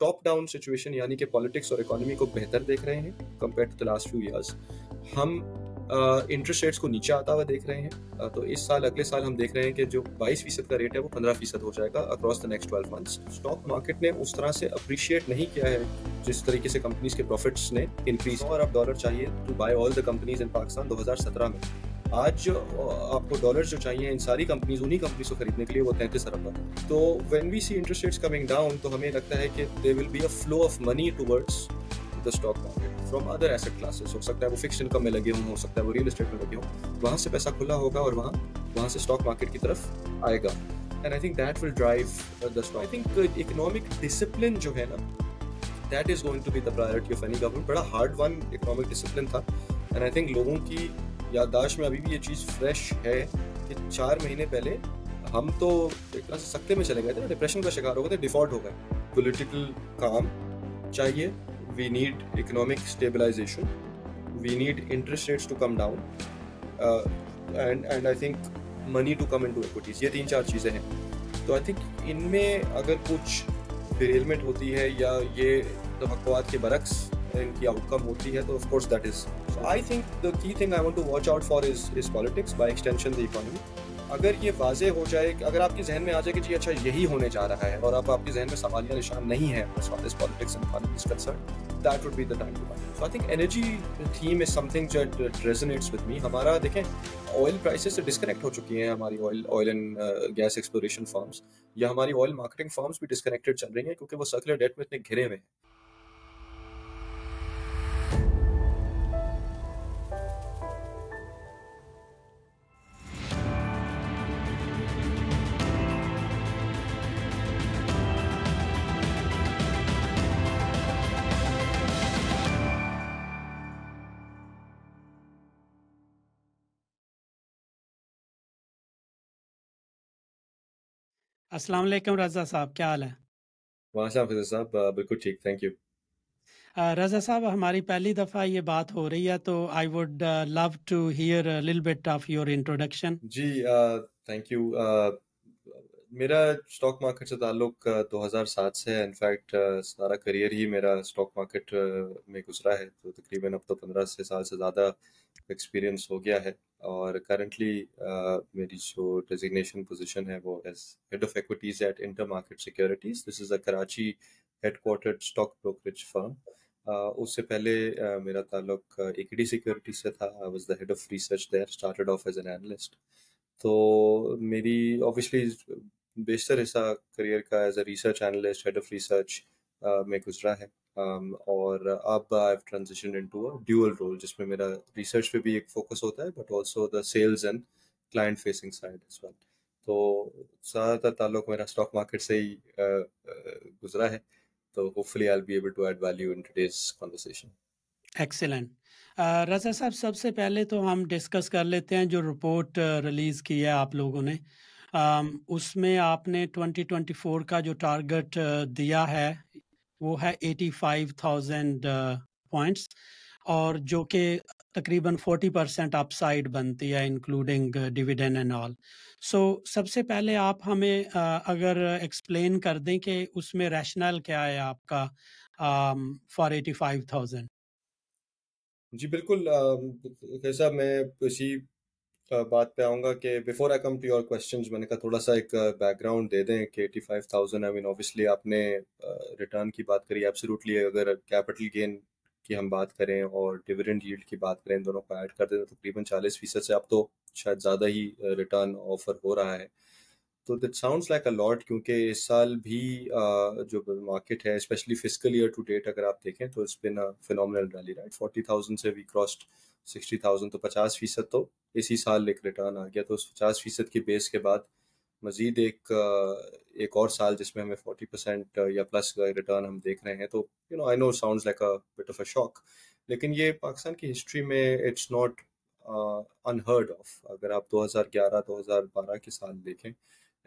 Top down situation یعنی کہ politics اور اکانومی کو بہتر دیکھ رہے ہیں compare to the last few years ہم انٹرسٹ ریٹس کو نیچے آتا ہوا دیکھ رہے ہیں تو اس سال، اگلے سال ہم دیکھ رہے ہیں کہ جو بائیس فیصد کا ریٹ ہے وہ پندرہ فیصد ہو جائے گا across the next twelve months stock market نے اس طرح سے اپریشیٹ نہیں کیا ہے جس طریقے سے کمپنیز کے پروفٹس نے انکریز اور اب ڈالر چاہیے to buy all the companies in Pakistan دو ہزار سترہ میں۔ آج آپ کو ڈالر جو چاہیے ان ساری کمپنیز انہیں کمپنیز کو خریدنے کے لیے وہ تینتیس ارب ہے تو when we see interest rates coming down تو ہمیں لگتا ہے کہ they will be a flow of money towards the stock market from other asset classes ہو سکتا ہے وہ فکس انکم میں لگے ہوں، ہو سکتا ہے وہ ریئل اسٹیٹ میں لگے ہوں۔ وہاں سے پیسہ کھلا ہوگا اور وہاں وہاں سے اسٹاک مارکیٹ کی طرف آئے گا۔ And I think that will drive the stock I think economic discipline جو ہے نا that is going to be the priority of any government بڑا ہارڈ ون اکنامک ڈسپلن تھا۔ اینڈ آئی تھنک لوگوں کی یادداشت میں ابھی بھی یہ چیز فریش ہے کہ چار مہینے پہلے ہم تو ایک طرح سے سکتے میں چلے گئے تھے ڈپریشن کا شکار ہو گئے تھے ڈیفالٹ ہو گئے۔ پولیٹیکل کام چاہیے we need economic stabilisation we need interest rates to come down and and I think money to come into equities یہ تین چار چیزیں ہیں۔ تو آئی تھنک ان میں اگر کچھ ڈریلمنٹ ہوتی ہے یا یہ توقعات کے برعکس ان کی آؤٹ کم ہوتی ہے تو of course that is I think the key thing I want to watch out for is is politics by extension the economy اگر یہ واضح ہو جائے اگر آپ کے ذہن میں آ جائے کہ جی اچھا یہی ہونے جا رہا ہے اور اب آپ کے ذہن میں سوالیہ نشان نہیں ہے politics and economies concern that would be the time to so I think energy theme is something resonates with me ہمارا، دیکھیں آئل پرائسز سے ڈسکنیکٹ ہو چکی ہیں ہماری oil oil and gas exploration firms یا ہماری آئل مارکیٹنگ فارمس بھی ڈسکنیکٹڈ چل رہی ہیں کیونکہ وہ سرکولر ڈیٹ میں اتنے گھرے ہوئے ہیں۔ السلام علیکم رضا صاحب کیا حال ہے؟ ماشاء صاحب بالکل ٹھیک تھینک یو رضا صاحب ہماری پہلی دفعہ یہ بات ہو رہی ہے تو I would love to hear Lal bit of your introduction جی تھینک یو میرا اسٹاک مارکیٹ سے تعلق دو ہزار سات سے ہے انفیکٹ سارا کریئر ہی میرا اسٹاک مارکیٹ میں گزرا ہے۔ تو تقریباً اب تو پندرہ سے سال سے زیادہ ایکسپیرئنس ہو گیا ہے۔ اور کرنٹلی میری جو ڈیزگنیشن پوزیشن ہے وہ as head of equities at Intermarket Securities this is a Karachi headquartered stock brokerage firm اس سے پہلے میرا تعلق ایکڈی سیکورٹی سے تھا۔ I was the head of research there started off as an analyst تو میری آبویسلی بیشتر حصہ کریئر کا as a research analyst head of research میں گزرا ہے۔ اور اب I have transition into dual role جس میں میرا ریسرچ پہ بھی ایک فوکس ہوتا ہے but also the sales and client facing side as well تو زیادہ تر تعلق میرا اسٹاک مارکیٹ سے ہی گزرا ہے۔ تو hopefully I be able to add value in today's conversation excellent Raza sahab, سب سے پہلے تو ہم ڈسکس کر لیتے ہیں جو رپورٹ ریلیز کی ہے آپ لوگوں نے۔ اس میں آپ نے ٹوینٹی ٹوینٹی فور کا جو ٹارگٹ دیا ہے، وہ ہے ایٹی فائیو تھاؤزینڈ پوائنٹس اور جو کہ تقریباً فورٹی پرسینٹ اپ سائڈ بنتی ہے انکلوڈنگ ڈویڈین اینڈ آل سو سب سے پہلے آپ ہمیں اگر ایکسپلین کر دیں کہ اس میں ریشنل کیا ہے آپ کا فار ایٹی فائیو تھاؤزینڈ جی بالکل صاحب میں اسی بات پہ آؤں گا کہ before I come to your question میں نے کہا تھوڑا سا ایک بیک گراؤنڈ دے دیں کہ eighty five thousand I mean obviously آپ نے ریٹرن کی بات کری. ایبسلیوٹلی اگر کیپٹل گین کی ہم بات کریں اور ڈویڈنڈ ییلڈ کی بات کریں دونوں کو ایڈ کر دیں تو تقریباً چالیس فیصد سے آپ تو شاید زیادہ ہی ریٹرن آفر ہو رہا ہے. تو that sounds like a lot کیونکہ اس سال بھی جو مارکیٹ ہے especially fiscal year to date اگر آپ دیکھیں تو اس پہ نا phenomenal rally right forty thousand سے وی کراسڈ سکسٹی تھاؤزینڈ تو پچاس فیصد تو اسی سال ایک ریٹرن آ گیا۔ تو اس پچاس فیصد کی بیس کے بعد مزید ایک ایک اور سال جس میں ہمیں فورٹی پرسینٹ یا پلس کا ریٹرن ہم دیکھ رہے ہیں تو you know I know sounds like a bit of a shock لیکن یہ پاکستان کی ہسٹری میں اٹس ناٹ انہرڈ آف اگر آپ دو ہزار گیارہ، دو ہزار بارہ کے سال دیکھیں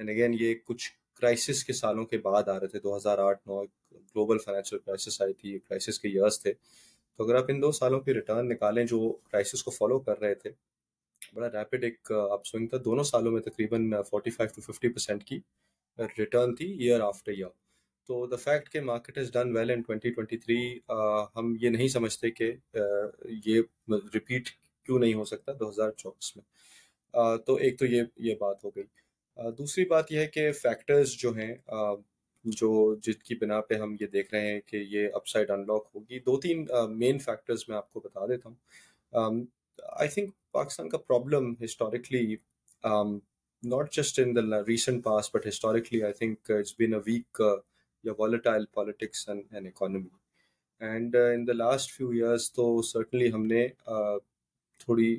اینڈ اگین یہ کچھ کرائسس کے سالوں کے بعد آ رہے تھے۔ دو ہزار آٹھ، نو گلوبل فائنینشیل کرائسس آئی تھی کرائسس کے ایئرس تھے۔ تو اگر آپ ان دو سالوں کی ریٹرن نکالیں جو کرائسس کو فالو کر رہے تھے، بڑا ریپڈ ایک اپ سوئنگ تھا، دونوں سالوں میں تقریباً forty five to fifty percent کی ریٹرن تھی ایئر آفٹر ایئر تو دا فیکٹ کہ market is done well in twenty twenty three ہم یہ نہیں سمجھتے کہ یہ ریپیٹ کیوں نہیں ہو سکتا دو ہزار چوبیس میں۔ تو ایک تو یہ یہ بات ہو گئی۔ دوسری بات یہ ہے کہ فیکٹرز جو ہیں جو جس کی بنا پہ ہم یہ دیکھ رہے ہیں کہ یہ اپ سائڈ ان لاک ہوگی، دو تین مین فیکٹرز میں آپ کو بتا دیتا ہوں۔ آئی تھنک پاکستان کا problem historically not just in the recent past but historically I think it's been a weak یا volatile politics and economy and in the last few years تو سرٹنلی ہم نے تھوڑی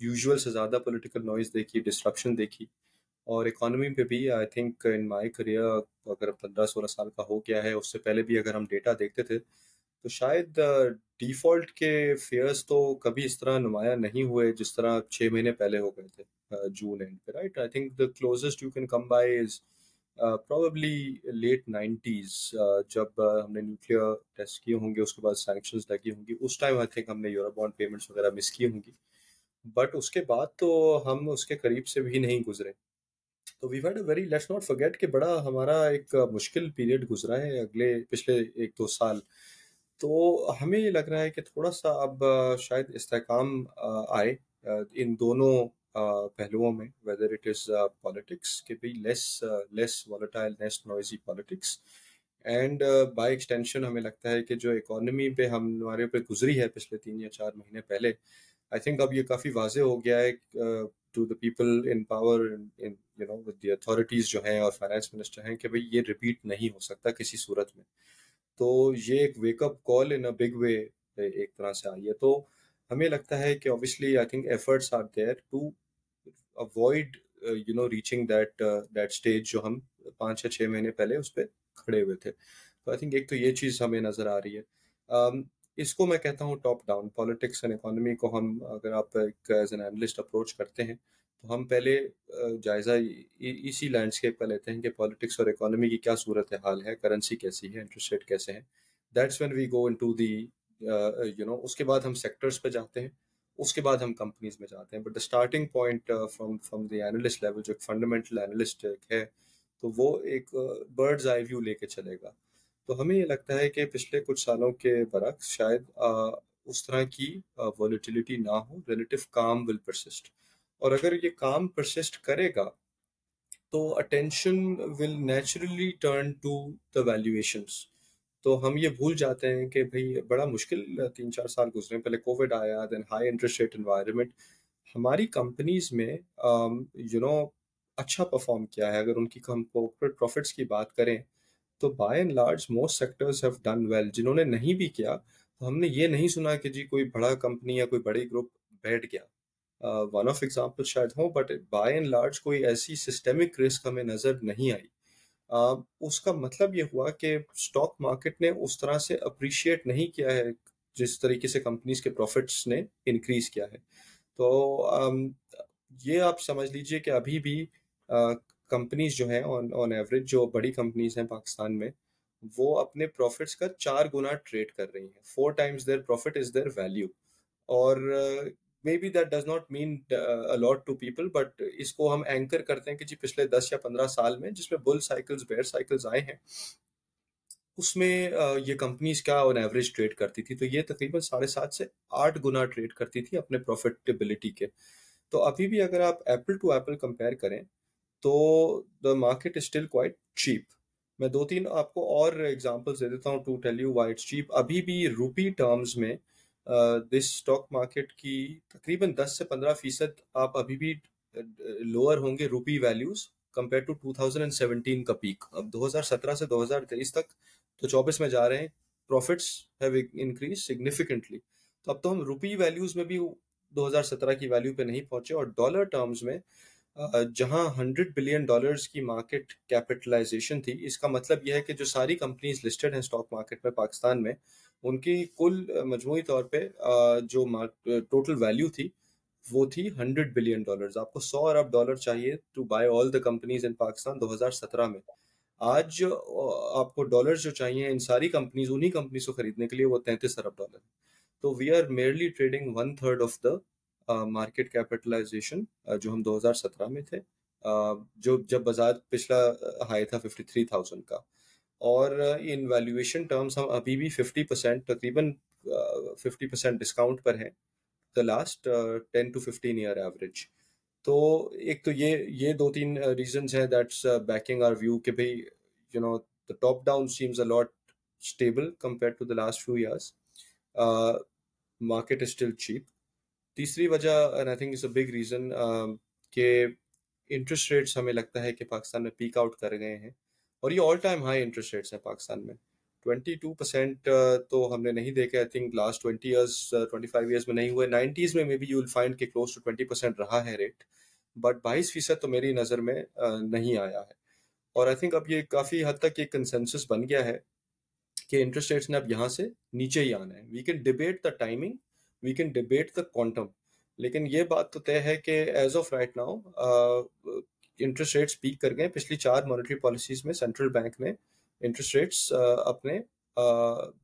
یوزول سے زیادہ پولیٹیکل نوائز دیکھی disruption دیکھی۔ اور اکانومی پہ بھی I think in my career اگر پندرہ سولہ سال کا ہو گیا ہے، اس سے پہلے بھی اگر ہم ڈیٹا دیکھتے تھے، تو شاید ڈیفالٹ کے فیئرس تو کبھی اس طرح نمایاں نہیں ہوئے جس طرح چھ مہینے پہلے ہو گئے تھے جون اینڈ پہ right I think the closest you can come by is probably late nineties جب ہم نے نیوکلیئر ٹیسٹ کیے ہوں گے، اس کے بعد سینکشنز لگی ہوں گی۔ اس ٹائم آئی تھنک ہم نے یورپ بانڈ پیمنٹس وغیرہ مس کی ہوں گی۔ بٹ اس کے بعد تو ہم اس کے قریب سے بھی نہیں گزرے۔ تو we had a very let's not forget کہ بڑا ہمارا ایک مشکل پیریڈ گزرا ہے اگلے پچھلے ایک دو سال۔ تو ہمیں یہ لگ رہا ہے کہ تھوڑا سا اب شاید استحکام آئے ان دونوں پہلوؤں میں ویدر اٹ از پالیٹکس کہ بھائی less less volatile less noisy politics and by extension ہمیں لگتا ہے کہ جو اکانومی پہ ہم ہمارے پہ گزری ہے پچھلے تین یا چار مہینے پہلے آئی تھنک اب یہ کافی واضح ہو گیا ہے۔ To the people in power you know with the authorities جو ہیں اور فائنینس منسٹر ہیں کہ بھائی یہ ریپیٹ نہیں ہو سکتا کسی صورت میں۔ تو یہ ایک wake up call in a big way ایک طرح سے آئی ہے۔ تو ہمیں لگتا ہے کہ obviously I think efforts are there to avoid you know reaching that that stage جو ہم پانچ یا چھ مہینے پہلے اس پہ کھڑے ہوئے تھے۔ تو آئی تھنک ایک تو یہ چیز ہمیں نظر آ رہی ہے۔ اس کو میں کہتا ہوں top down politics and economy کو ہم اگر آپ ایک ایز این اینالسٹ اپروچ کرتے ہیں، تو ہم پہلے جائزہ اسی لینڈسکیپ کا لیتے ہیں کہ پالیٹکس اور اکانومی کی کیا صورت حال ہے کرنسی کیسی ہے انٹرسٹ ریٹ کیسے ہیں. That's when we go into the you know اس کے بعد ہم سیکٹرس پہ جاتے ہیں، اس کے بعد ہم کمپنیز میں جاتے ہیں. But the starting point from from the analyst level جو ایک فنڈامنٹل اینالسٹ ہے، تو وہ ایک برڈز آئی ویو لے کے چلے گا. تو ہمیں یہ لگتا ہے کہ پچھلے کچھ سالوں کے برعکس شاید اس طرح کی والیٹیلیٹی نہ ہو ریلیٹیو کام ول پرسسٹ اور اگر یہ کام پرسسٹ کرے گا، تو attention will naturally turn to the valuations تو ہم یہ بھول جاتے ہیں کہ بھئی بڑا مشکل تین چار سال گزرے پہلے کووڈ آیا then high interest rate environment ہماری کمپنیز میں یو نو اچھا پرفارم کیا ہے۔ اگر ان کی ہم کوپریٹ پروفٹس کی بات کریں تو by and large most sectors have done well جنہوں نے نہیں بھی کیا تو ہم نے یہ نہیں سنا کہ جی کوئی بڑا کمپنی یا کوئی بڑی گروپ بیٹھ گیا۔ ون آف ایگزامپل شاید ہوں بٹ بائی اینڈ لارج کوئی ایسی سسٹمک رسک ہمیں نظر نہیں آئی۔ uh, اس کا مطلب یہ ہوا کہ اسٹاک مارکیٹ نے اس طرح سے اپریشیٹ نہیں کیا ہے جس طریقے سے کمپنیز کے پروفٹس نے انکریز کیا ہے۔ تو um, یہ آپ سمجھ لیجیے کہ ابھی بھی uh, کمپنیز جو ہیں آن ایوریج جو بڑی کمپنیز ہیں پاکستان میں، وہ اپنے پروفٹس کا چار گنا ٹریڈ کر رہی ہیں۔ Four times their profit is their value اور maybe that does not mean a lot to people but اس کو ہم اینکر کرتے ہیں کہ جی پچھلے دس یا پندرہ سال میں جس میں بل سائیکلز بیئر سائیکلز آئے ہیں اس میں یہ کمپنیز کیا آن ایوریج ٹریڈ کرتی تھی تو یہ تقریباً ساڑھے سات سے آٹھ گنا ٹریڈ کرتی تھی اپنے پروفیٹیبلٹی کے تو ابھی بھی اگر آپ ایپل ٹو ایپل کمپیئر کریں تو the market is still quite cheap میں دو تین آپ کو اور ایگزامپل دے دیتا ہوں to tell you what cheap ابھی بھی روپی ٹرمز میں دس اسٹاک مارکیٹ کی تقریباً دس سے پندرہ فیصد آپ ابھی بھی لوور ہوں گے rupee values compare to two thousand and seventeen کا پیک اب دو ہزار سترہ سے دو ہزار تیئیس تک تو چوبیس میں جا رہے ہیں پروفٹس ہیو انکریز سگنیفیکنٹلی تو اب تو ہم روپی ویلیوز میں بھی دو ہزار سترہ کی ویلیو پہ نہیں پہنچے اور ڈالر ٹرمز میں جہاں ہنڈریڈ بلین ڈالرز کی مارکیٹ کیپٹلائزیشن تھی، اس کا مطلب یہ ہے کہ جو ساری کمپنیز لسٹڈ ہیں اسٹاک مارکیٹ میں پاکستان میں، ان کی کل مجموعی طور پہ جو ٹوٹل ویلیو تھی، وہ تھی ہنڈریڈ بلین ڈالرز۔ آپ کو سو ارب ڈالر چاہیے to buy all the companies in Pakistan دو ہزار سترہ میں۔ آج آپ کو ڈالر جو چاہیے ان ساری کمپنیز انہیں کمپنیز کو خریدنے کے لیے وہ تینتیس ارب ڈالر تو we are merely trading one third of the market capitalisation جو ہم دو ہزار سترہ میں تھے جو جب بازار پچھلا ہائی تھا ففٹی تھری تھاؤزینڈ کا۔ اور ان ویلیویشن ٹرمز ہم ابھی بھی ففٹی پرسینٹ تقریباً ففٹی پرسینٹ ڈسکاؤنٹ پر ہیں۔ The last ten to fifteen year average تو ایک تو یہ یہ دو تین ریزنس ہیں دیٹس بیکنگ آر ویو کہ بھائی you know the top down seems a lot stable compare to the last few years market is still cheap تیسری وجہ I think is a big reason کہ انٹرسٹ ریٹس ہمیں لگتا ہے کہ پاکستان میں پیک آؤٹ کر گئے ہیں۔ اور یہ all time high interest rates ہیں پاکستان میں۔ ٹوینٹی ٹو پرسینٹ تو ہم نے نہیں دیکھا۔ I think last twenty years twenty five years میں نہیں ہوئے۔ نائنٹیز میں maybe you will find کہ کلوز ٹو ٹوینٹی پرسینٹ رہا ہے ریٹ بٹ بائیس فیصد تو میری نظر میں نہیں آیا ہے۔ اور آئی تھنک اب یہ کافی حد تک ایک کنسنسس بن گیا ہے کہ انٹرسٹ ریٹس نے اب یہاں سے نیچے ہی آنا ہے۔ We can debate the timing we can debate the quantum لیکن یہ بات تو طے ہے کہ as of right now interest rates peak کر گئے پچھلی چار مانیٹری پالیسیز میں سینٹرل بینک نے انٹرسٹ ریٹس اپنے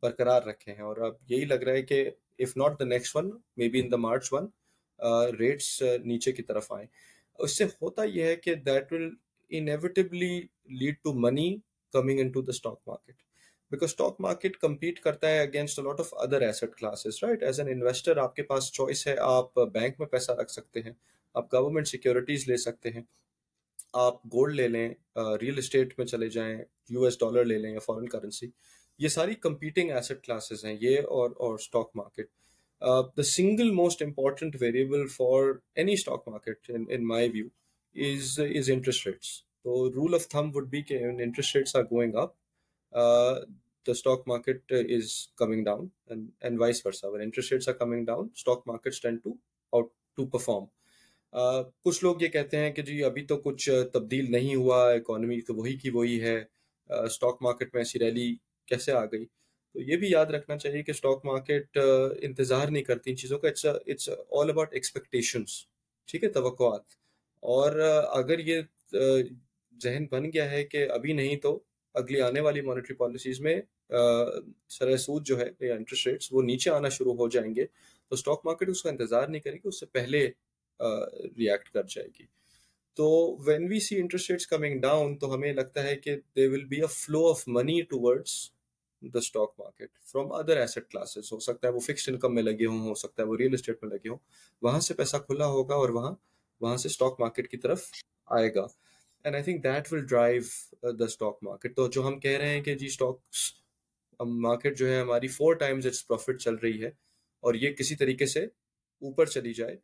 برقرار رکھے ہیں۔ اور اب یہی لگ رہا ہے کہ if not the next one may be in the March one rates نیچے کی طرف آئیں۔ اس سے ہوتا یہ ہے کہ that will inevitably lead to money coming into the stock market because stock market compete کرتا ہے against lot of other asset classes right as an investor آپ کے پاس چوائس ہے، آپ بینک میں پیسہ رکھ سکتے ہیں، آپ گورنمنٹ سیکورٹیز لے سکتے ہیں، آپ گولڈ لے لیں ریئل اسٹیٹ میں چلے جائیں یو ایس ڈالر لے لیں یا فارن کرنسی یہ ساری کمپیٹنگ ایسٹ کلاسز ہیں یہ اور اور stock market the single most important variable for any stock market in my view is is interest rates تو rule of thumb would be کہ interest rates are going up the the stock market is coming down and vice versa when interest rates are coming down stock market tend to out to perform کچھ لوگ یہ کہتے ہیں کہ جی ابھی تو کچھ تبدیل نہیں ہوا اکانومی تو وہی کی وہی ہے اسٹاک مارکیٹ میں ایسی ریلی کیسے آ گئی تو یہ بھی یاد رکھنا چاہیے کہ اسٹاک مارکیٹ uh, انتظار نہیں کرتی ان چیزوں کا. It's it's all about expectations ٹھیک ہے؟ توقعات. اور uh, اگر یہ uh, ذہن بن گیا ہے کہ ابھی نہیں تو اگلی آنے والی مانیٹری پالیسیز میں سر سود جو ہے، یا انٹرسٹ ریٹس وہ نیچے آنا شروع ہو جائیں گے۔ تو اسٹاک مارکیٹ اس کا انتظار نہیں کرے گی، اس سے پہلے ریئیکٹ کر جائے گی۔ تو when we see interest rates coming down تو ہمیں لگتا ہے کہ they will be a flow of money towards the stock market from other asset classes ہو سکتا ہے وہ فکسڈ انکم میں لگے ہوں، ہو سکتا ہے وہ ریئل اسٹیٹ میں لگے ہوں۔ وہاں سے پیسہ کھلا ہوگا اور وہاں وہاں سے اسٹاک مارکیٹ کی طرف آئے گا۔ And I think that will drive the stock market تو جو ہم کہہ رہے ہیں کہ جی اسٹاکس مارکیٹ جو ہے ہماری فور ٹائمز اٹس پروفٹ چل رہی ہے اور یہ کسی طریقے سے اوپر چلی جائے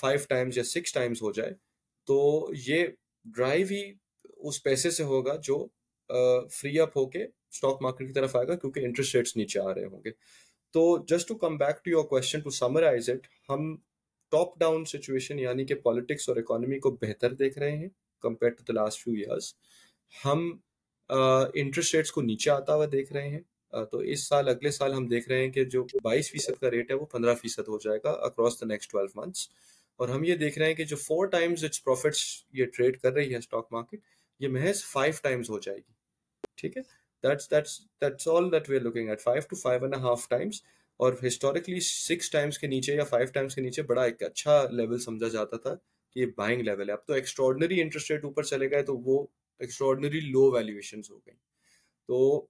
فائیو ٹائمز یا سکس ٹائمز ہو جائے، تو یہ ڈرائیو ہی اس پیسے سے ہوگا جو فری اپ ہو کے اسٹاک مارکیٹ کی طرف آئے گا کیونکہ انٹرسٹ ریٹس نیچے آ رہے ہوں گے۔ تو just to come back to your question to summarize it ہم ٹاپ ڈاؤن سچویشن یعنی کہ پالیٹکس اور اکانومی کو بہتر دیکھ رہے ہیں۔ Compare to the last few years ہم انٹرسٹ ریٹس کو نیچے آتا ہوا دیکھ رہے ہیں۔ تو اس سال، اگلے سال ہم دیکھ رہے ہیں کہ جو بائیس فیصد کا ریٹ ہے وہ پندرہ فیصد ہو جائے گا across the next twelve months اور ہم یہ دیکھ رہے ہیں کہ جو فور ٹائمز اٹس پروفٹس یہ ٹریڈ کر رہی ہے اسٹاک مارکیٹ یہ محض فائیو ٹائمز ہو جائے گی۔ ٹھیک ہے؟ That's that's that's all that we are looking at five to five and half times اور ہسٹوریکلی سکس ٹائمس کے نیچے یا فائیو ٹائمس کے نیچے بڑا ایک اچھا لیول سمجھا جاتا تھا۔ کہ یہ بائنگ لیول ہے۔ اب تو ایکسٹراڈنری انٹرسٹ ریٹ اوپر چلے گئے تو وہ ایکسٹراڈنری لو ویلیویشنز ہو گئی تو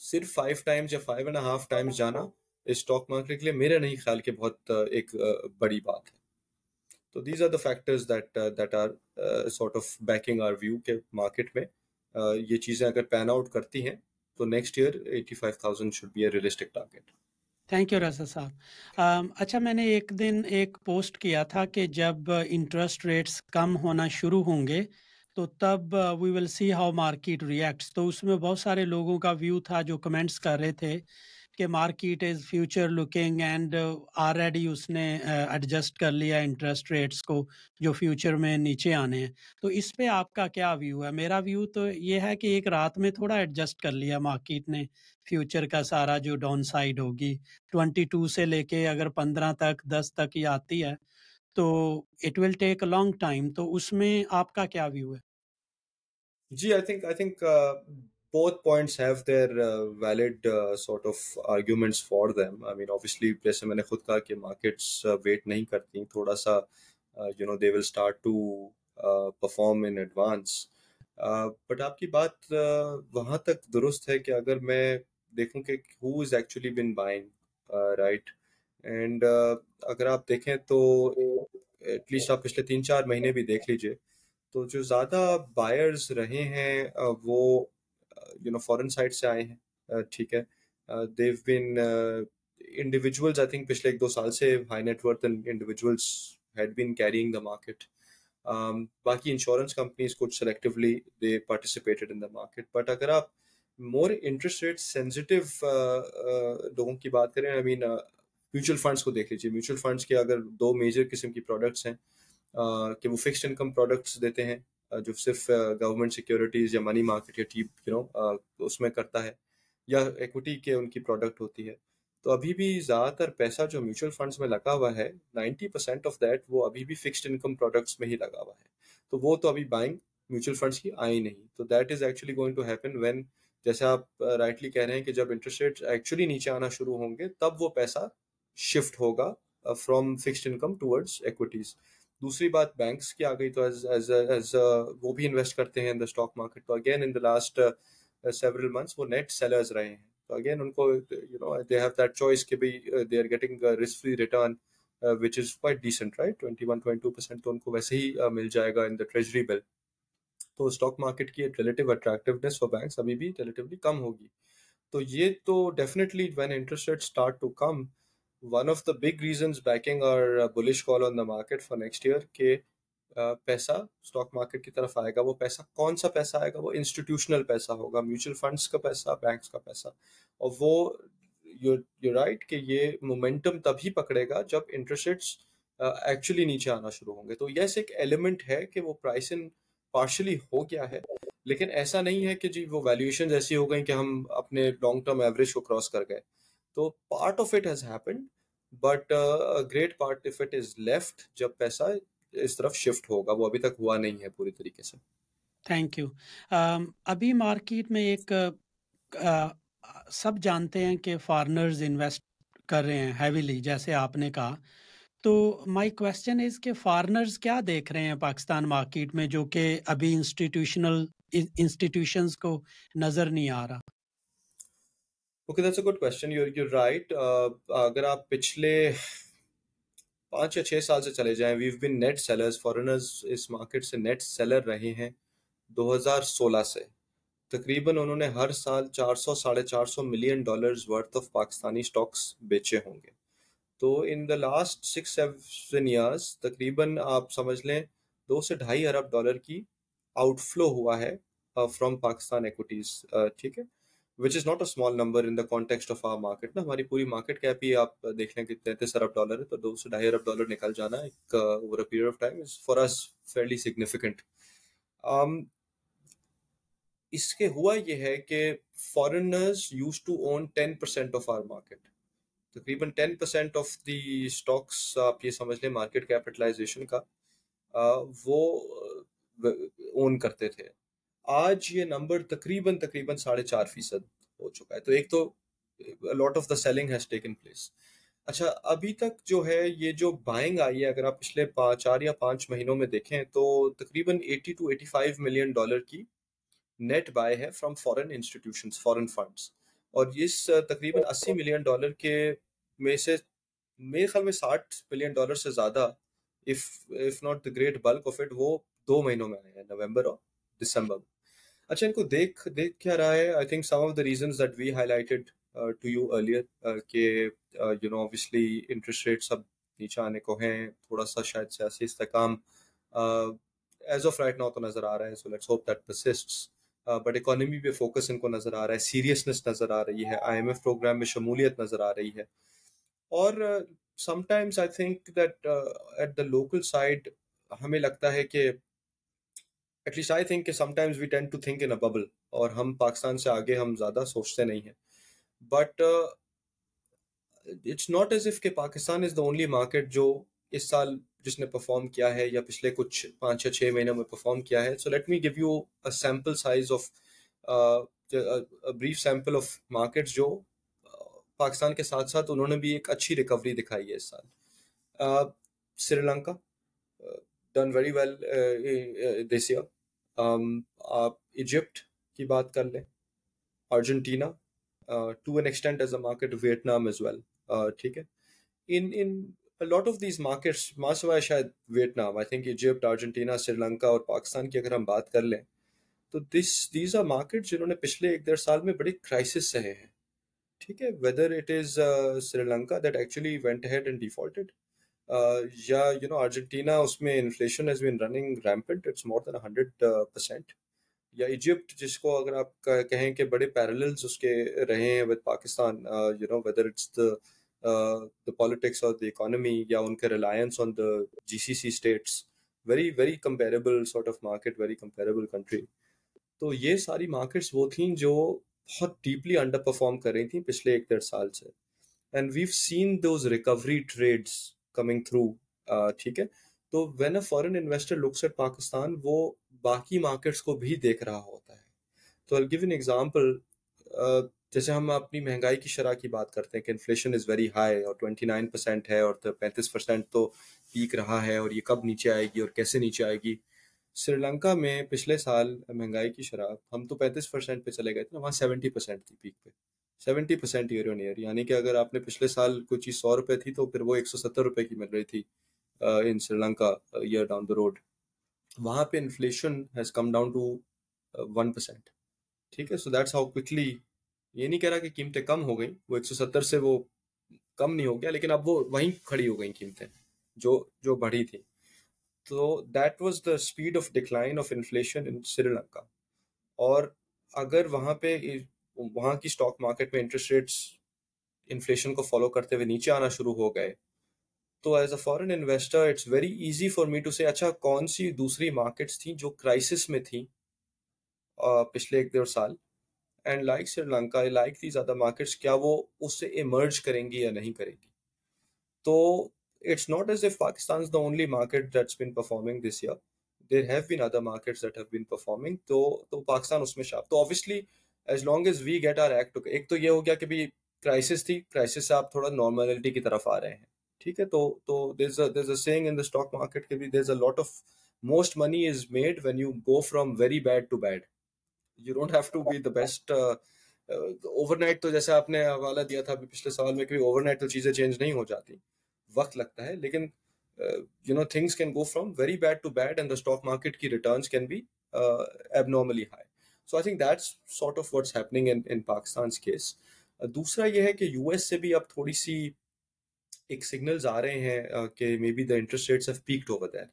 صرف فائیو ٹائمس یا فائیو اینڈ ہاف ٹائمس جانا اسٹاک مارکیٹ کے لیے میرے نہیں خیال کہ بہت ایک بڑی بات ہے۔ تو these are the factors that that are sort of backing our view کے مارکیٹ میں۔ یہ چیزیں اگر پین آؤٹ کرتی ہیں تو next year eighty five thousand should be a realistic target thank you Raza صاحب اچھا میں نے ایک دن ایک پوسٹ کیا تھا کہ جب انٹرسٹ ریٹس کم ہونا شروع ہوں گے تو تب we will see how market reacts تو اس میں بہت سارے لوگوں کا ویو تھا جو کمنٹس کر رہے تھے کہ market is future looking and already اس نے ایڈجسٹ کر لیا انٹرسٹ ریٹس کو جو فیوچر میں نیچے آنے ہیں تو اس پہ آپ کا کیا ویو ہے میرا ویو تو یہ ہے کہ ایک رات میں تھوڑا ایڈجسٹ کر لیا مارکیٹ نے فیوچر کا سارا جو ڈاؤن سائڈ ہوگی ٹوینٹی ٹو سے لے کے اگر پندرہ تک دس تک یہ آتی ہے تو it will take long time تو اس میں آپ کا کیا ویو ہے؟ جی I think I think both points have their uh, valid uh, sort of arguments for them. I mean, obviously, جیسے میں نے خود کہا کہ مارکیٹس ویٹ نہیں کرتی تھوڑا سا you know they will start to perform in advance but آپ کی بات وہاں تک درست ہے کہ اگر میں دیکھوں کہ who is actually been buying right and اگر آپ دیکھیں تو ایٹ لیسٹ آپ پچھلے تین چار مہینے بھی دیکھ لیجیے تو جو زیادہ بائرز رہے ہیں uh, وہ یو نو فورن سائڈ سے آئے ہیں uh, ٹھیک ہے۔ دیو بن انڈیویجولز آئی تھنک پچھلے ایک دو سال سے high net worth individuals had been carrying the market باقی انشورنس کمپنیز کچھ selectively they participated in the market but اگر آپ مور انٹرسٹ ریٹ سینسٹیو لوگوں کی بات کریں آئی مین میوچل فنڈس کو دیکھ لیجیے۔ میوچل فنڈس کے اگر دو میجر قسم کی پروڈکٹس ہیں کہ وہ فکسڈ انکم پروڈکٹس دیتے ہیں جو صرف گورنمنٹ سیکورٹیز یا منی مارکیٹ یا ٹیپ یو نو اس میں کرتا ہے، یا ایکوٹی کے ان کی پروڈکٹ ہوتی ہے۔ تو ابھی بھی زیادہ تر پیسہ جو میوچل فنڈس میں لگا ہوا ہے نائنٹی پرسینٹ آف دیٹ وہ ابھی بھی فکسڈ انکم پروڈکٹس میں ہی لگا ہوا ہے۔ تو وہ تو ابھی بائنگ میوچل فنڈس کی آئی نہیں۔ تو that is actually going to happen when جیسے آپ رائٹلی کہہ رہے ہیں کہ جب انٹرسٹ ریٹ ایکچولی نیچے آنا شروع ہوں گے، تب وہ پیسہ شفٹ ہوگا from fixed income towards equities دوسری بات بینکس کی آ گئی تو وہ بھی انویسٹ کرتے ہیں ان دا اسٹاک مارکیٹ تو again in the last several months وہ نیٹ سیلرز رہے ہیں. تو اگین ان کو you know they have that choice کہ بھائی they are getting risk free return which is quite decent right twenty one twenty two percent تو ان کو ویسے ہی مل جائے گا ان دا ٹریجری بل تو اسٹاک مارکیٹ کی ریلیٹیو اٹریکٹیونیس فار بینکس ابھی بھی ریلیٹیولی کم ہوگی۔ تو یہ تو definitely when interest rate start to come one of the big reasons backing our bullish call on the market for next year کہ پیسہ اسٹاک مارکیٹ کی طرف آئے گا، وہ پیسہ کون سا پیسہ آئے گا؟ وہ انسٹیٹیوشنل پیسہ ہوگا میوچل فنڈس کا پیسہ بینکس کا پیسہ۔ اور وہ یو رائٹ کہ یہ مومنٹم تبھی پکڑے گا جب انٹرسٹ ریٹس ایکچولی نیچے آنا شروع ہوں گے۔ تو یس ایک ایلیمنٹ ہے کہ وہ پرائس ان پارشلی ہو گیا ہے، لیکن ایسا نہیں ہے کہ جی وہ ویلیویشن ایسی ہو گئی کہ ہم اپنے لانگ ٹرم ایوریج کو کراس کر گئے۔ تو part of it has happened but great part of it is left جب پیسہ اس طرف شفٹ ہوگا۔ وہ ابھی تک ہوا نہیں ہے پوری طریقے سے۔ تھینک یو um, ابھی مارکیٹ میں ایک uh, سب جانتے ہیں کہ فارنرز انویسٹ کر رہے ہیں ہیویلی جیسے آپ نے کہا۔ تو مائی کوشچن از کہ فارنرز کیا دیکھ رہے ہیں پاکستان مارکیٹ میں جو کہ ابھی انسٹیٹیوشنل انسٹیٹیوشنز کو نظر نہیں آ رہا؟ Okay that's a good question you you right اگر آپ پچھلے پانچ یا چھ سال سے چلے جائیں we've been net sellers foreigners us market سے نیٹ سیلر رہے ہیں دو ہزار سولہ سے۔ تقریباً انہوں نے ہر سال چار سو، ساڑھے چار سو million dollars worth of Pakistani stocks بیچے ہوں گے۔ تو in the last six seven years تقریباً آپ سمجھ لیں، دو سے ڈھائی ارب ڈالر کی آؤٹ فلو ہوا ہے فرام پاکستان ایکوٹیز ٹھیک ہے؟ Which is not a small number in the context of our market نا۔ ہماری پوری مارکیٹ کیپ ہی آپ دیکھ لیں کہ تینتیس ارب ڈالر ہے، تو دو سے ڈھائی ارب ڈالر نکل جانا ایک over a period of time is for us fairly significant اس کے ہوا یہ ہے کہ foreigners used to own ten percent of our market تقریباً ten percent of the stocks آپ یہ سمجھ لیں مارکیٹ کیپٹلائزیشن کا وہ اون کرتے تھے۔ آج یہ نمبر تقریباً تقریباً ساڑھے چار فیصد ہو چکا ہے۔ تو ایک تو lot of the selling has taken place اچھا ابھی تک جو ہے، یہ جو بائنگ آئی ہے، اگر آپ پچھلے چار یا پانچ مہینوں میں دیکھیں، تو تقریباً eighty to eighty five million dollar کی نیٹ بائی ہے from foreign institution foreign funds اور اس تقریباً اسی ملین ڈالر کے میں سے میرے خیال میں ساٹھ ملین ڈالر سے زیادہ if if not the great bulk of it وہ دو مہینوں میں آئے ہیں نومبر اور دسمبر۔ اچھا ان کو دیکھ دیکھ کیا رہا ہے۔ I think some of the reasons that we high to you you earlier کہ you know obviously interest rate سب نیچے آنے کو ہیں، تھوڑا سا شاید سیاسی استحکام ایز آف رائٹ ناؤ تو نظر آ رہا ہے so let's hope that persists but economy پہ فوکس ان کو نظر آ رہا ہے سیریسنس نظر آ رہی ہے آئی ایم ایف پروگرام میں شمولیت نظر آ رہی ہے۔ اور sometimes I think that at the local side ہمیں لگتا ہے کہ ایٹ لیسٹ آئی تھنک کہ sometimes we tend to think in a bubble اور ہم پاکستان سے آگے ہم زیادہ سوچتے نہیں ہیں۔ But it's not as if کہ Pakistan is the only market جو اس سال جس نے پرفارم کیا ہے یا پچھلے کچھ پانچ یا چھ مہینوں میں پرفارم کیا ہے so let me give you a sample size of brief sample of market جو uh, پاکستان کے ساتھ ساتھ انہوں نے بھی ایک اچھی ریکوری دکھائی ہے اس سال۔ Sri Lanka done very well this year آپ ایجپٹ کی بات کر لیں Argentina to an extent as a market Vietnam as well ٹھیک ہے۔ In in lot of these markets ماں سوائے شاید Vietnam I think Egypt Argentina Sri Lanka اور پاکستان کی اگر ہم بات کر لیں، تو دس دیز آر مارکیٹ جنہوں نے پچھلے ایک ڈیڑھ سال میں بڑی کرائسس سہے ہیں۔ ٹھیک ہے؟ Whether it is Sri Lanka that actually went head and defaulted یا یو نو ارجنٹینا اس میں inflation has been running rampant it's more than hundred percent یا ایجپٹ جس کو اگر آپ کہیں کہ بڑے پیرللز اس کے رہے ہیں with Pakistan you know whether it's the the politics اور دا اکانومی یا ان کے reliance on the G C C states very very comparable sort of market very comparable country تو یہ ساری مارکیٹس وہ تھیں جو بہت ڈیپلی انڈر پرفارم کر رہی تھیں پچھلے ایک ڈیڑھ سال سے. And we've seen those recovery trades coming through ٹھیک ہے؟ تو when a foreign investor looks at Pakistan وہ باقی مارکیٹس کو بھی دیکھ رہا ہوتا ہے. تو آئی گیو این ایگزامپل جیسے ہم اپنی مہنگائی کی شرح کی بات کرتے ہیں کہ انفلیشن از ویری ہائی اور ٹوینٹی نائن پرسینٹ ہے اور پینتیس پرسینٹ تو پیک رہا ہے اور یہ کب نیچے آئے گی اور کیسے نیچے آئے گی؟ سری لنکا میں پچھلے سال مہنگائی کی شرح ہم تو پینتیس پرسینٹ پہ چلے گئے تھے، وہاں سیونٹی پرسینٹ تھی پیک پہ۔ Seventy percent year on year یعنی کہ اگر آپ نے پچھلے سال کوئی چیز سو روپے تھی تو پھر وہ ایک سو ستر روپے کی مل رہی تھی in Sri Lanka year down the road وہاں پہ inflation has come down to one percent ٹھیک ہے سو دیٹس ہاؤ کوکلی یہ نہیں کہہ رہا کہ قیمتیں کم ہو گئیں وہ ایک سو ستر سے وہ کم نہیں ہو گیا لیکن اب وہ وہیں کھڑی ہو گئیں قیمتیں جو جو بڑھی تھیں تو that was the speed of decline of inflation in Sri Lanka اور اگر وہاں پہ وہاں کی اسٹاک مارکیٹ میں انٹرسٹ ریٹس انفلیشن کو فالو کرتے ہوئے نیچے آنا شروع ہو گئے تو as a foreign investor it's very easy for me to سے اچھا کون سی دوسری مارکیٹس تھیں جو کرائسس میں تھیں پچھلے ایک ڈیڑھ سال and like Sri Lanka like these other markets کیا وہ اس سے ایمرج کریں گی یا نہیں کریں گی؟ تو it's not as if Pakistan only market that's been performing this year there have been other markets that have been performing تو تو پاکستان اس میں شاپ تو obviously as long as we get our act ایک تو یہ ہو گیا کہ بھی کرائسس تھی کرائسس سے آپ تھوڑا نارملٹی کی طرف آ رہے ہیں، ٹھیک ہے؟ تو تو there is a saying in the stock market کے بھی there is a lot of most money is made when you go from very bad to bad you don't have to be the best uh, uh, overnight تو جیسے آپ نے حوالہ دیا تھا پچھلے سال میں کہ اوور نائٹ تو چیزیں چینج نہیں ہو جاتی، وقت لگتا ہے، لیکن you know things can go from very bad to bad and the stock market کی returns can be abnormally high so I think that's sort of what's happening in Pakistan case دوسرا یہ ہے کہ یو ایس سے بھی اب تھوڑی سی ایک سگنلز آ رہے ہیں uh, کہ maybe the interest rates peaked over there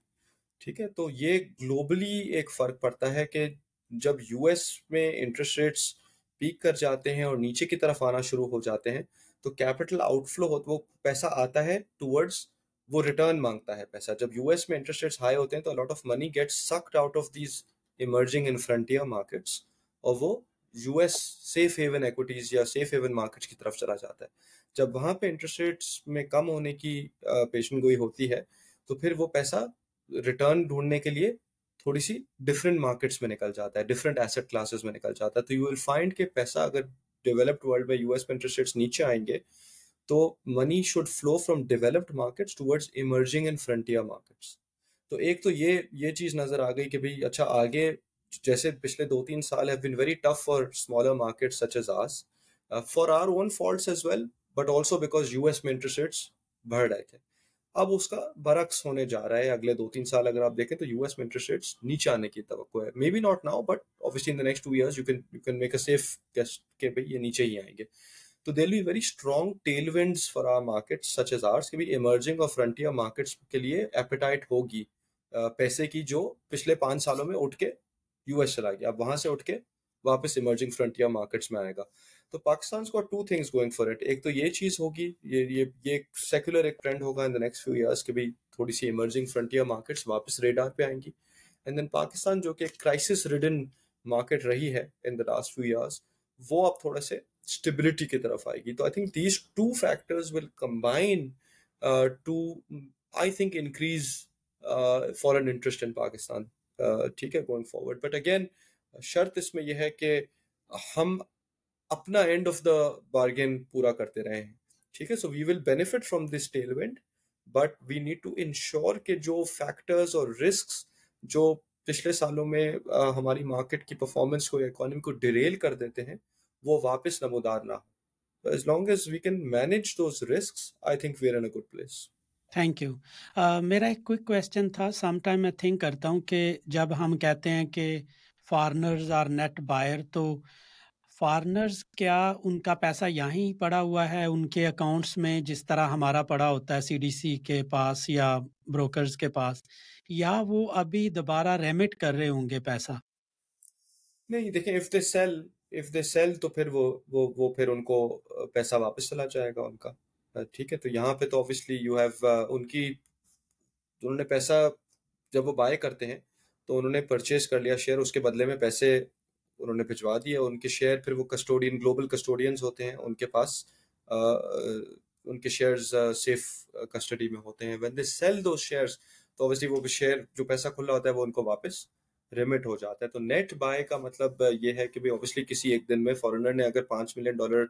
ٹھیک ہے؟ تو یہ گلوبلی ایک فرق پڑتا ہے کہ جب یو ایس میں انٹرسٹ ریٹس پیک کر جاتے ہیں اور نیچے کی طرف آنا شروع ہو جاتے ہیں، تو کیپٹل آؤٹ فلو ہوتا وہ پیسہ آتا ہے ٹورڈز وہ ریٹرن مانگتا ہے پیسہ۔ جب یو ایس میں انٹرسٹ ریٹس ہائی ہوتے ہیں تو lot of money gets sucked out of these emerging and frontier markets اور وہ U S safe haven equities یا سیف ہیون مارکیٹس کی طرف چلا جاتا ہے۔ جب وہاں پہ انٹرسٹ ریٹس میں کم ہونے کی پیشن گوئی ہوتی ہے، تو پھر وہ پیسہ ریٹرن ڈھونڈنے کے لیے تھوڑی سی ڈفرینٹ مارکیٹس میں نکل جاتا ہے ڈفرینٹ ایسٹ کلاسز میں نکل جاتا ہے۔ تو یو ول فائنڈ کہ پیسہ اگر ڈیولپڈ ورلڈ میں یو ایس میں انٹرسٹ ریٹس نیچے آئیں گے، تو money should flow from developed markets towards emerging and frontier markets تو ایک تو یہ یہ چیز نظر آ گئی کہ بھائی اچھا آگے جیسے پچھلے دو تین سال have been very tough for smaller market such as ours for our own faults as well but also because U S میں انٹرسٹ ریٹس بڑھ رہے تھے۔ اب اس کا برعکس ہونے جا رہا ہے۔ اگلے دو تین سال اگر آپ دیکھیں تو یو ایس میں انٹرسٹ ریٹس نیچے آنے کی توقع ہے۔ Maybe not now but obviously in the next two years you can you can make a safe guess کہ بھائی یہ نیچے ہی آئیں گے۔ تو there be very strong tail winds for our market such as ours کہ ایمرجنگ اور فرنٹیئر مارکیٹس کے لیے ایپیٹائٹ ہوگی۔ پیسے کی جو پچھلے پانچ سالوں میں اٹھ کے یو ایس چلا گیا۔ اب وہاں سے اٹھ کے واپس ایمرجنگ فرنٹیئر مارکیٹس میں آئے گا۔ تو پاکستان کو two things going for it ایک تو یہ چیز ہوگی، یہ یہ یہ سیکولر ایک ٹرینڈ ہوگا in the next few years کہ بھائی تھوڑی سی ایمرجنگ فرنٹیئر مارکیٹس واپس ریڈار پہ آئیں گی. اینڈ دین پاکستان جو کہ کرائسس ریڈن مارکیٹ رہی ہے in the last few years وہ اب تھوڑے سے اسٹیبلٹی کی طرف آئے گی. تو I think these two factors will combine to I think increase foreign interest in Pakistan ٹھیک ہے گوئنگ فارورڈ بٹ اگین شرط اس میں یہ ہے کہ ہم اپنا اینڈ آف دا بارگین پورا کرتے رہے ہیں۔ ٹھیک ہے؟ So we will benefit from this tail wind but we need to ensure کہ جو فیکٹرز اور رسکس جو پچھلے سالوں میں ہماری مارکیٹ کی پرفارمنس کو اکانومی کو ڈیریل کر دیتے ہیں، وہ واپس نمودار نہ ہو as long as we can manage those risk I think we are in a good place thank you میرا ایک کوئک کویشچن تھا۔ سم ٹائم میں تھنک کرتا ہوں کہ جب ہم کہتے ہیں کہ فارنرز آر نیٹ بائر تو فارنرز کیا ان کا پیسہ یہیں پڑا ہوا ہے؟ ان کے اکاؤنٹس میں جس طرح ہمارا پڑا ہوتا ہے سی ڈی سی کے پاس یا بروکرز کے پاس، یا وہ ابھی دوبارہ ریمٹ کر رہے ہوں گے پیسہ؟ نہیں، دیکھیں if they sell if they sell تو پھر وہ وہ وہ پھر ان کو پیسہ واپس چلا جائے گا ان کا۔ ٹھیک ہے، تو یہاں پہ تو آبویسلی یو ہیو ان کی، انہوں نے پیسہ جب وہ بائی کرتے ہیں تو انہوں نے پرچیز کر لیا شیئر اس کے بدلے میں پیسے انہوں نے بھجوا دیے ان کے شیئر پھر وہ کسٹوڈین گلوبل کسٹوڈینز ہوتے ہیں، ان کے پاس ان کے شیئرز سیف کسٹڈی میں ہوتے ہیں۔ When they sell the shares تو اوبیسلی وہ شیئر جو پیسہ کھلا ہوتا ہے، وہ ان کو واپس ریمٹ ہو جاتا ہے۔ تو نیٹ بائی کا مطلب یہ ہے کہ بھائی اوبیسلی کسی ایک دن میں فارنر نے اگر پانچ ملین ڈالر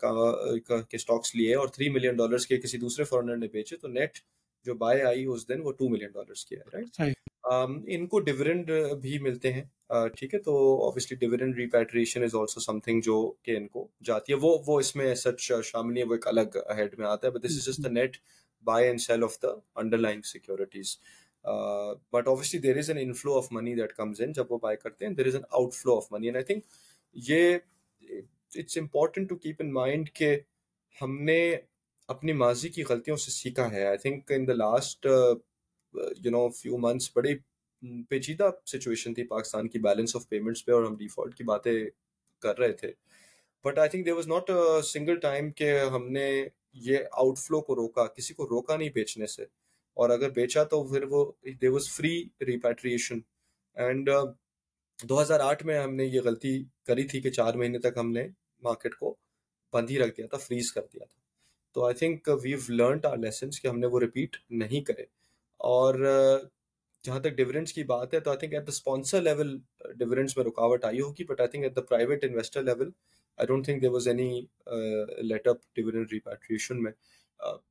کا کے اسٹاکس لیے اور تھری ملین ڈالرس کے کسی دوسرے فارنر نے بیچے، تو نیٹ جو بائی آئی اس دن وہ ٹو ملین ڈالرس کی ہے رائٹ ان کو ڈویڈنڈ بھی ملتے ہیں۔ ٹھیک ہے، تو obviously dividend repatriation is also something جو کہ ان کو جاتی ہے۔ وہ وہ اس میں سچ شامل ہے، وہ ایک الگ ہیڈ میں آتا ہے۔ But this is just the net buy and sell of the underlying securities but obviously there is an inflow of money that comes in جب وہ بائی کرتے ہیں۔ There is an outflow of money and I think یہ it's important to keep in mind کہ ہم نے اپنی ماضی کی غلطیوں سے سیکھا ہے۔ I think in the last you know few months بڑی پیچیدہ سچویشن تھی پاکستان کی بیلنس آف پیمنٹس پہ اور ہم ڈیفالٹ کی باتیں کر رہے تھے. But I think there was not single time کہ ہم نے یہ آؤٹ فلو کو روکا، کسی کو روکا نہیں بیچنے سے. اور اگر بیچا تو پھر وہ there was free repatriation and دو ہزار آٹھ میں ہم نے یہ غلطی کری تھی کہ چار مہینے تک ہم نے مارکیٹ کو بند ہی رکھ دیا تھا فریز کر دیا تھا. تو I think we've learned our lessons کہ ہم نے وہ ریپیٹ نہیں کرے. اور جہاں تک ڈویڈنڈس کی بات ہے، تو I think at the sponsor level dividends میں رکاوٹ آئی ہوگی but I think at the private investor level I don't think there was any let up dividend repatriation میں۔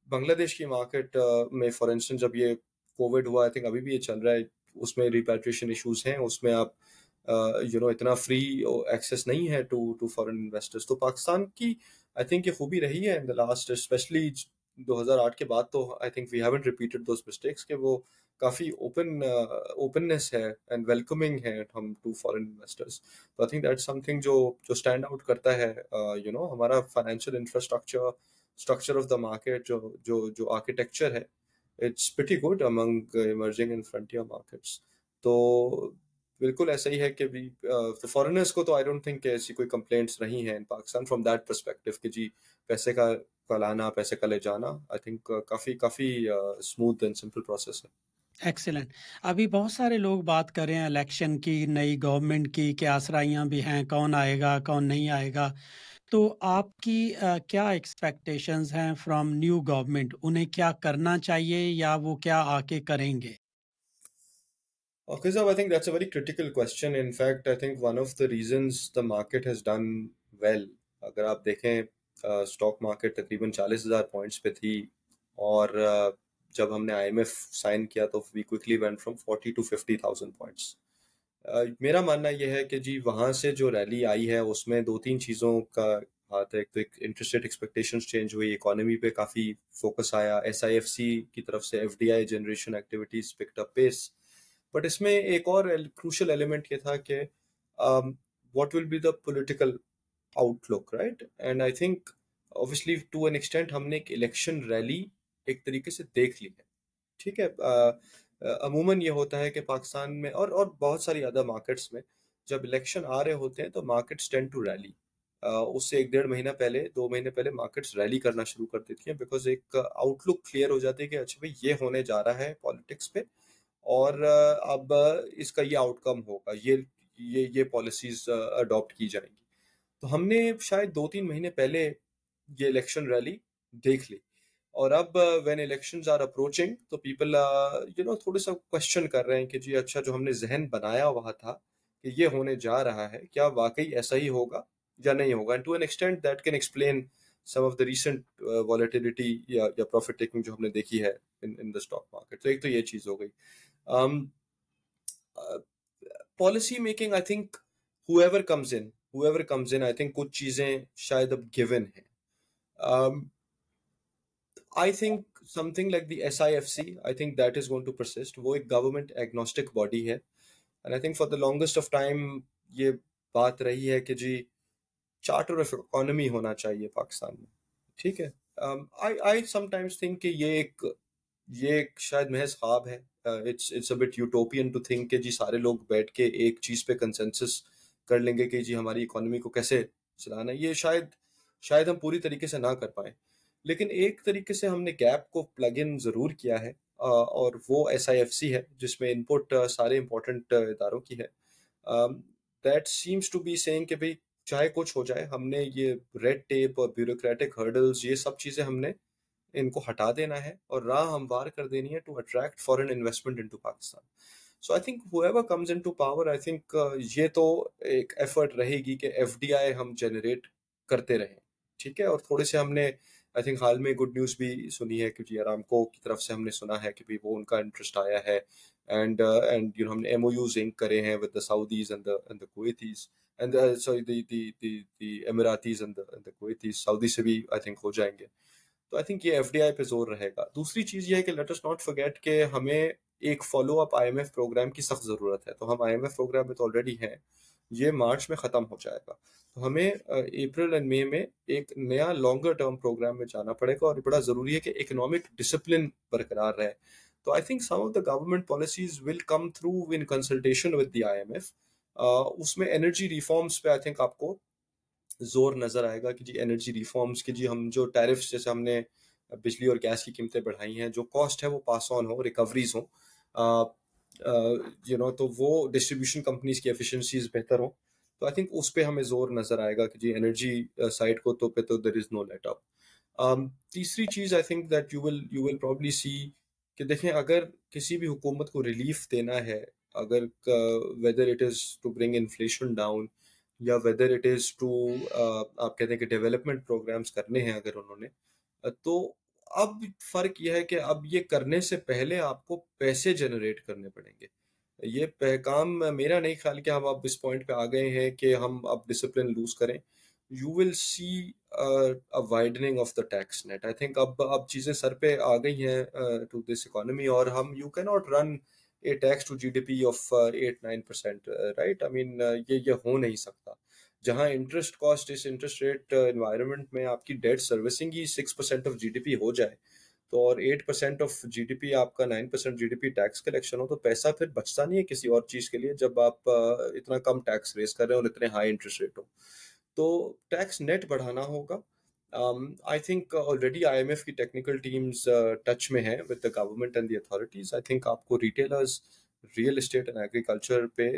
بنگلہ دیش کی مارکیٹ میں فار انسٹنس جب یہ کووڈ ہوا آئی تھنک ابھی بھی یہ چل رہا ہے، اس میں ریپیٹریشن ایشوز ہیں، اس میں آپ یو نو اتنا فری ایکسیس نہیں ہے ٹو ٹو فارن انویسٹرس تو پاکستان کی آئی تھنک یہ خوبی رہی ہے ان دا لاسٹ اسپیشلی دو ہزار آٹھ کے بعد تو I think we haven't repeated those mistakes کہ وہ کافی اوپن اوپننیس uh, ہے اینڈ ویلکمنگ ہے ہم ٹو فارن انویسٹرس تو I think that some thing جو جو اسٹینڈ آؤٹ کرتا ہے uh, یو نو ہمارا financial infrastructure structure of the market جو جو جو آرکیٹیکچر ہے it's pretty good among emerging and frontier markets تو بالکل ایسا ہی ہے کہ بھی uh, فارنرس کو تو آئی ڈونٹ تھنک کہ ایسی کوئی کمپلینٹس نہیں ہیں in Pakistan from that perspective کہ جی پیسے کا لانا پیسے کا لے جانا آئی تھنک کافی کافی اسموتھ اینڈ سمپل پروسیس ہے۔ ایکسیلنٹ ابھی بہت سارے لوگ بات کر رہے ہیں الیکشن کی نئی گورنمنٹ کی کیا آسرائیاں بھی ہیں کون آئے گا کون نہیں آئے گا۔ تو آپ کی کیا ایکسپیکٹیشنز ہیں فرام نیو گورنمنٹ انہیں کیا کرنا چاہیے یا وہ کیا آ کے کریں گے؟ Okay, so I think that's a very critical question. In fact, I think one of the reasons the market has done well, اگر آپ دیکھیں اسٹاک مارکیٹ تقریباً چالیس ہزار پوائنٹس پہ تھی اور جب ہم نے آئی ایم ایف سائن کیا تو we quickly went from forty to fifty thousand points میرا ماننا یہ ہے کہ جی وہاں سے جو ریلی آئی ہے، اس میں دو تین چیزوں کا ہاتھ ہے۔ ایک تو ایک انٹرسٹ ریٹ ایکسپیکٹیشنس چینج ہوئی اکانومی پہ کافی فوکس آیا۔ ایس آئی ایف سی کی طرف سے F D I generation activities picked up pace but اس میں ایک اور کروشل ایلیمنٹ یہ تھا کہ what will be the political outlook right and I think obviously to an extent ہم نے ایک الیکشن ریلی ایک طریقے سے دیکھ لی ہے ٹھیک ہے عموماً یہ ہوتا ہے کہ پاکستان میں اور اور بہت ساری ادر مارکیٹس میں جب الیکشن آ رہے ہوتے ہیں تو مارکیٹس ٹین ٹو ریلی اس سے ایک ڈیڑھ مہینہ پہلے دو مہینے پہلے مارکیٹس ریلی کرنا شروع کر دیتی ہیں بیکاز ایک آؤٹ لک کلیئر ہو جاتی ہے کہ اچھا بھائی یہ ہونے جا رہا ہے پالیٹکس پہ اور اب اس کا یہ آؤٹ کم ہوگا یہ یہ یہ پالیسیز اڈاپٹ کی جائیں گی تو ہم نے شاید دو تین مہینے پہلے یہ الیکشن ریلی دیکھ لی۔ اور اب وین الیکشن آر اپروچنگ تو پیپل یو نو تھوڑا سا کوشچن کر رہے ہیں کہ جی اچھا جو ہم نے ذہن بنایا ہوا تھا کہ یہ ہونے جا رہا ہے، کیا واقعی ایسا ہی ہوگا یا نہیں ہوگا؟ To an extent that can explain some of the recent volatility یا یا پروفٹ ٹیکنگ جو ہم نے دیکھی ہے ان دا اسٹاک مارکیٹ تو ایک تو یہ چیز ہو گئی۔ Policy making I think whoever comes in whoever comes in I think کچھ چیزیں شاید اب گیون ہیں I think something like the S I F C I think that is going to persist وہ ایک گورنمنٹ ایگنوسٹک باڈی ہے and I think for the longest of time یہ بات رہی ہے کہ جی چارٹر آف اکانومی ہونا چاہیے پاکستان میں ٹھیک ہے آئی سم ٹائمس تھنک کہ یہ ایک یہ ایک شاید محض خواب ہے it's it's a bit utopian to think کہ جی سارے لوگ بیٹھ کے ایک چیز پہ کنسنسس کر لیں گے کہ جی ہماری اکانومی کو کیسے چلانا ہے، یہ شاید شاید ہم پوری طریقے سے نہ کر پائیں۔ لیکن ایک طریقے سے ہم نے گیپ کو پلگ ان ضرور کیا ہے اور وہ ایس آئی ایف سی ہے، جس میں ان پٹ سارے امپورٹنٹ اداروں کی ہے۔ That seems to be saying کہ بھائی چاہے کچھ ہو جائے، ہم نے یہ ریڈ ٹیپ اور بیوروکریٹک ہرڈلز یہ سب چیزیں ہم نے ان کو ہٹا دینا ہے، اور راہ ہموار کر دینی ہے to attract foreign investment into Pakistan so I think whoever comes in to power I think یہ تو ایک ایفرٹ رہے گی کہ ایف ڈی آئی ہم جنریٹ کرتے رہیں۔ ٹھیک ہے؟ اور تھوڑے سے ہم نے آئی تھنک حال میں گڈ نیوز بھی سنی ہے کہ جی آرام کو کی طرف سے ہم نے سنا ہے کہ بھی وہ ان کا انٹرسٹ آیا ہے۔ اینڈ اینڈ یو نو ہم نے ایم او یوز انک کرے ہیں with the Saudis and and the Kuwaitis and sorry the the the the Emiratis and the Kuwaitis سعودی سے بھی آئی تھنک ہو جائیں گے۔ تو آئی تھنک یہ ایف ڈی آئی پہ زور رہے گا۔ دوسری چیز یہ ہے کہ لیٹ اس ناٹ فرگیٹ کہ ہمیں ایک follow up I M F programme کی سخت ضرورت ہے۔ تو ہم آئی ایم ایف پروگرام میں تو آلریڈی ہیں۔ یہ مارچ میں ختم ہو جائے گا۔ تو ہمیں اپریل اینڈ مئی میں ایک نیا لانگر ٹرم پروگرام میں جانا پڑے گا اور بڑا ضروری ہے کہ اکنامک ڈسپلن برقرار رہے۔ تو I think some of the government policies will come through in consultation with the I M F اس میں انرجی ریفارمس پہ آئی تھنک آپ کو زور نظر آئے گا کہ جی انرجی ریفارمس کی جی ہم جو ٹیرفس جیسے ہم نے بجلی اور گیس کی قیمتیں بڑھائی ہیں، جو کاسٹ ہے وہ پاس آن ہو ریکوریز ہوں۔ یو نو تو وہ ڈسٹریبیوشن کمپنیز کی ایفیشنسیز بہتر ہوں۔ تو آئی تھنک اس پہ ہمیں زور نظر آئے گا کہ جی انرجی سائڈ کو تو پہ تو there is know late up تیسری چیز I think that you will you will probably see کہ دیکھیں اگر کسی بھی حکومت کو ریلیف دینا ہے، اگر whether it is to bring inflation down یا ویدر اٹ از ٹو آپ کہتے ہیں کہ ڈیولپمنٹ پروگرامس کرنے ہیں اگر انہوں نے، تو اب فرق یہ ہے کہ اب یہ کرنے سے پہلے آپ کو پیسے جنریٹ کرنے پڑیں گے۔ یہ کام میرا نہیں خیال کہ ہم اب اس پوائنٹ پہ آ گئے ہیں کہ ہم اب ڈسپلن لوز کریں۔ You will see widening of the tax net I think اب اب چیزیں سر پہ آ گئی ہیں ٹو دس اکانومی اور ہم یو کی not run a tax to G D P of eight nine percent right I mean یہ یہ ہو نہیں سکتا۔ جہاں انٹرسٹ کاسٹ اس انٹرسٹ ریٹ انوائرمنٹ میں آپ کی debt servicing he six percent of G D P ہو جائے تو اور eight percent of G D P آپ کا nine percent G D P tax collection ہو تو پیسہ پھر بچتا نہیں ہے کسی اور چیز کے لیے جب آپ uh, اتنا کم ٹیکس ریز کر رہے ہیں اور اتنے ہائی انٹرسٹ ریٹ ہو تو ٹیکس نیٹ بڑھانا ہوگا۔ I think already I M F کی ٹیکنیکل ٹیمز ٹچ میں ہیں with the government and the authorities I think آپ کو retailers real estate and agriculture پہ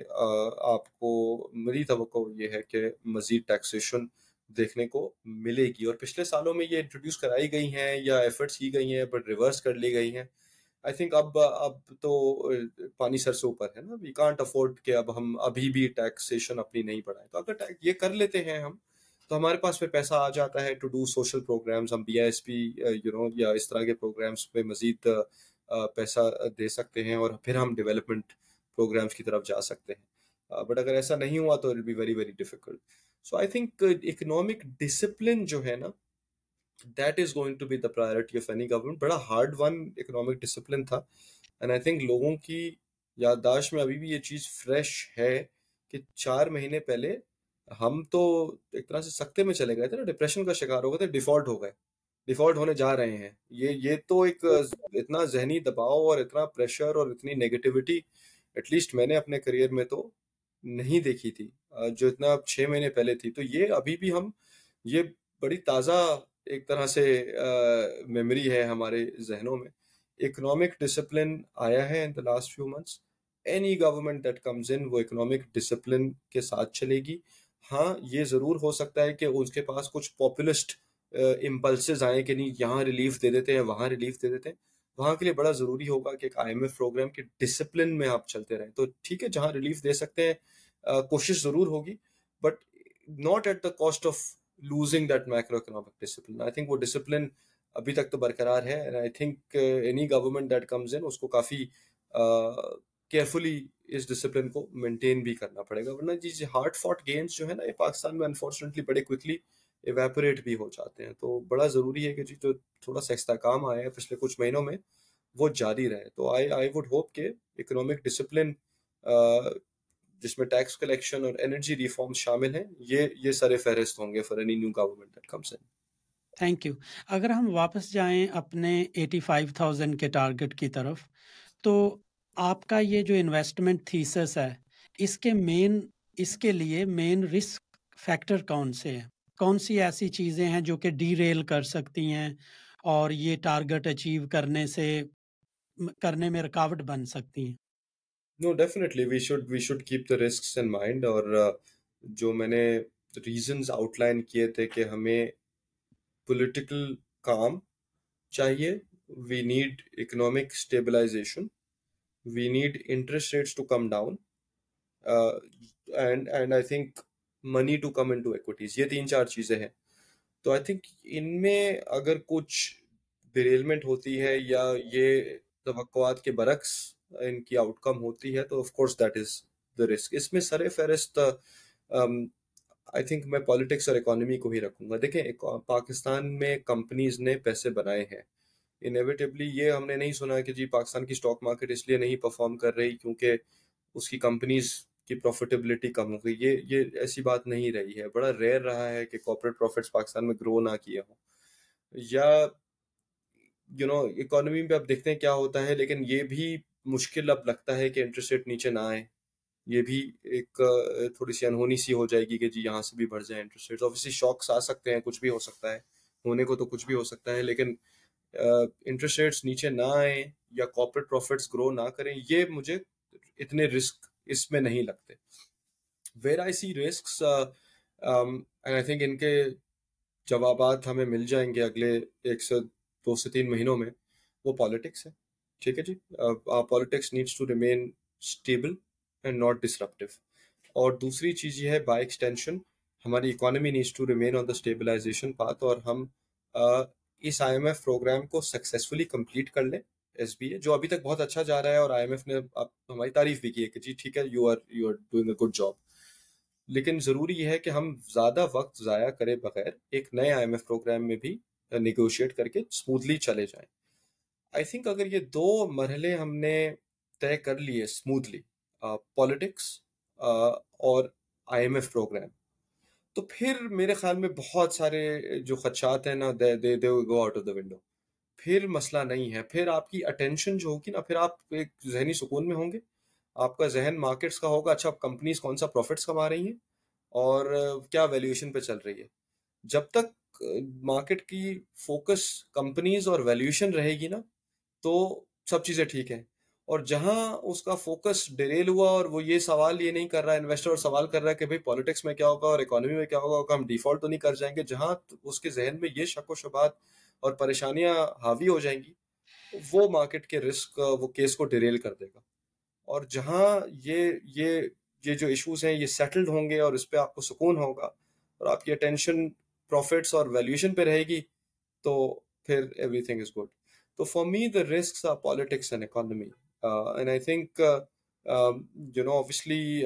آپ کو میری توقع یہ ہے کہ مزید ٹیکسیشن دیکھنے کو ملے گی۔ اور پچھلے سالوں میں یہ انٹروڈیوس کرائی گئی ہیں یا ایفرٹس کی گئی ہیں بٹ ریورس کر لی گئی ہیں۔ آئی تھنک اب اب تو پانی سر سے اوپر ہے نا۔ وی کانٹ افورڈ کہ اب ہم ابھی بھی ٹیکسیشن اپنی نہیں بڑھائیں۔ تو اگر یہ کر لیتے ہیں ہم، تو ہمارے پاس پھر پیسہ آ جاتا ہے ٹو ڈو سوشل پروگرامس ہم B I S P you know یا اس طرح کے پروگرامس پہ مزید پیسہ دے سکتے ہیں اور پھر ہم ڈیولپمنٹ پروگرامس کی طرف جا سکتے ہیں۔ بٹ اگر ایسا نہیں ہوا تو it be very very difficult so I think economic discipline جو ہے نا that is going to be the priority of any government بڑا ہارڈ ون اکنامک ڈسپلن تھا۔ اینڈ آئی تھنک لوگوں کی یادداشت میں ابھی بھی یہ چیز فریش ہے کہ چار مہینے پہلے ہم تو ایک طرح سے سکتے میں چلے گئے تھے نا ڈپریشن کا شکار ہو گئے تھے ڈیفالٹ ہو گئے۔ ڈیفالٹ ہونے جا رہے ہیں۔ یہ یہ تو ایک اتنا ذہنی دباؤ اور اتنا پریشر اور اتنی نیگیٹیوٹی ایٹ لیسٹ میں نے اپنے کریئر میں تو نہیں دیکھی تھی۔ جو اتنا چھ مہینے پہلے تھی۔ تو یہ ابھی بھی ہم یہ بڑی تازہ ایک طرح سے میموری ہے ہمارے ذہنوں میں۔ اکنامک ڈسپلن آیا ہے in the last few months any government that comes in وہ اکنامک ڈسپلن کے ساتھ چلے گی۔ ہاں یہ ضرور ہو سکتا ہے کہ اس کے پاس کچھ پاپولسٹ امپلسز آئیں کہ نہیں، یہاں ریلیف دے دیتے ہیں، وہاں ریلیف دے دیتے ہیں۔ وہاں کے لیے بڑا ضروری ہوگا کہ ایک آئی ایم ایف پروگرام کے ڈسپلن میں آپ چلتے رہیں۔ تو ٹھیک ہے، جہاں ریلیف دے سکتے ہیں کوشش ضرور ہوگی۔ But not at the cost of losing that micro economic discipline I think وہ ڈسپلن ابھی تک تو برقرار ہے۔ I think any government that comes in اس کو کافی کیئرفلی اس ڈسپلن کو مینٹین بھی کرنا پڑے گا۔ ورنہ جی ہارڈ فاٹ گیمس جو ہے نا، یہ پاکستان میں انفارچونیٹلی بڑے کوئکلی ایویپوریٹ بھی ہو جاتے ہیں۔ تو بڑا ضروری ہے کہ جی جو تھوڑا سا استحکام آیا ہے پچھلے کچھ مہینوں میں، وہ جاری رہے۔ تو آئی آئی وڈ ہوپ کہ اکنامک ڈسپلن جس میں ٹیکس کلیکشن اور انرجی ریفارمز شامل ہیں، یہ یہ سارے فہرست ہوں گے for any new government that comes in thank you اگر ہم واپس جائیں اپنے ایٹی فائیو تھاؤزینڈ کے ٹارگٹ کی طرف، تو آپ کا یہ جو انویسٹمنٹ تھیسس ہے، اس کے مین اس کے لیے مین رسک فیکٹر کون سے ہیں؟ کون سی ایسی چیزیں ہیں جو کہ ڈی ریل کر سکتی ہیں اور یہ ٹارگٹ اچیو کرنے سے کرنے میں رکاوٹ بن سکتی ہیں؟ No, definitely, we should we should keep the risks in mind اور جو میں نے ریزنز آؤٹ لائن کیے تھے کہ ہمیں پولیٹیکل کام چاہیے، we need economic stabilization we need interest rates to come down and and I think money to come into equities یہ تین چار چیزیں ہیں۔ تو آئی تھنک ان میں اگر کچھ ڈریلمنٹ ہوتی ہے یا یہ توقعات کے برعکس ان کی آؤٹ کم ہوتی ہے تو of course that is the risk اس میں سر فہرست آئی تھنک میں پالیٹکس اور اکانومی کو ہی رکھوں گا۔ دیکھیں پاکستان میں کمپنیز نے پیسے بنائے ہیں۔ انیویٹیبلی یہ ہم نے نہیں سنا کہ جی پاکستان کی اسٹاک مارکیٹ اس لیے نہیں پرفارم کر رہی کیونکہ اس کی کمپنیز کی پروفیٹیبلٹی کم ہو گئی۔ یہ یہ ایسی بات نہیں رہی ہے۔ بڑا ریئر رہا ہے کہ کارپوریٹ پروفٹس پاکستان میں گرو نہ کیے ہوں۔ یا یو نو اکانومی پہ اب دیکھتے ہیں کیا ہوتا ہے، لیکن یہ بھی مشکل اب لگتا ہے کہ انٹرسٹ ریٹ نیچے نہ آئے یہ بھی ایک، تھوڑی سی انہونی سی ہو جائے گی کہ جی یہاں سے بھی بڑھ جائیں انٹرسٹ ریٹ آبویسلی شاکس آ سکتے ہیں، کچھ بھی ہو سکتا ہے۔ ہونے کو تو کچھ بھی ہو سکتا ہے، لیکن انٹرسٹ ریٹس نیچے نہ آئیں یا کارپوریٹ پروفٹس گرو نہ کریں، یہ مجھے اتنے رسک اس میں نہیں لگتے۔ ویر آئی سی رسکس آئی تھنک ان کے جوابات ہمیں مل جائیں گے اگلے ایک سے دو سے تین مہینوں میں۔ وہ پالیٹکس ہے۔ ٹھیک ہے جی؟ Politics needs to remain stable and not disruptive اور دوسری چیز یہ ہے بائی ایکسٹینشن ہماری economy needs to remain on the stabilization path اور ہم uh, اس آئی ایم ایف پروگرام کو سکسیزفلی کمپلیٹ کر لیں۔ ایس بی اے جو ابھی تک بہت اچھا جا رہا ہے اور آئی ایم ایف نے ہماری تعریف بھی کی ہے کہ جی ٹھیک ہے you are you are doing a good job لیکن ضروری یہ ہے کہ ہم زیادہ وقت ضائع کرے بغیر ایک نئے آئی ایم ایف پروگرام میں بھی نیگوشیٹ کر کے اسموتھلی چلے جائیں۔ آئی تھنک اگر یہ دو مرحلے ہم نے طے کر لیے اسموتھلی پالیٹکس اور آئی ایم ایف پروگرام، تو پھر میرے خیال میں بہت سارے جو خدشات ہیں نا، they they go out of the window پھر مسئلہ نہیں ہے۔ پھر آپ کی اٹینشن جو ہوگی نا، پھر آپ ایک ذہنی سکون میں ہوں گے۔ آپ کا ذہن مارکیٹس کا ہوگا۔ اچھا کمپنیز کون سا پروفٹس کما رہی ہیں؟ اور کیا ویلیوشن پہ چل رہی ہے؟ جب تک مارکیٹ کی فوکس کمپنیز اور ویلیوشن رہے گی نا، تو سب چیزیں ٹھیک ہیں۔ اور جہاں اس کا فوکس ڈیریل ہوا اور وہ یہ سوال یہ نہیں کر رہا انویسٹر اور سوال کر رہا ہے کہ بھائی پالیٹکس میں کیا ہوگا اور اکانومی میں کیا ہوگا ہم ڈیفالٹ تو نہیں کر جائیں گے۔ جہاں اس کے ذہن میں یہ شک و شبات اور پریشانیاں حاوی ہو جائیں گی، وہ مارکیٹ کے رسک وہ کیس کو ڈیریل کر دے گا۔ اور جہاں یہ یہ یہ جو ایشوز ہیں، یہ سیٹلڈ ہوں گے اور اس پہ آپ کو سکون ہوگا اور آپ کی اٹینشن پروفٹس اور ویلیوشن پہ رہے گی، تو پھر ایوری تھنگ از گڈ تو for me the risk are politics and economy and I think you know obviously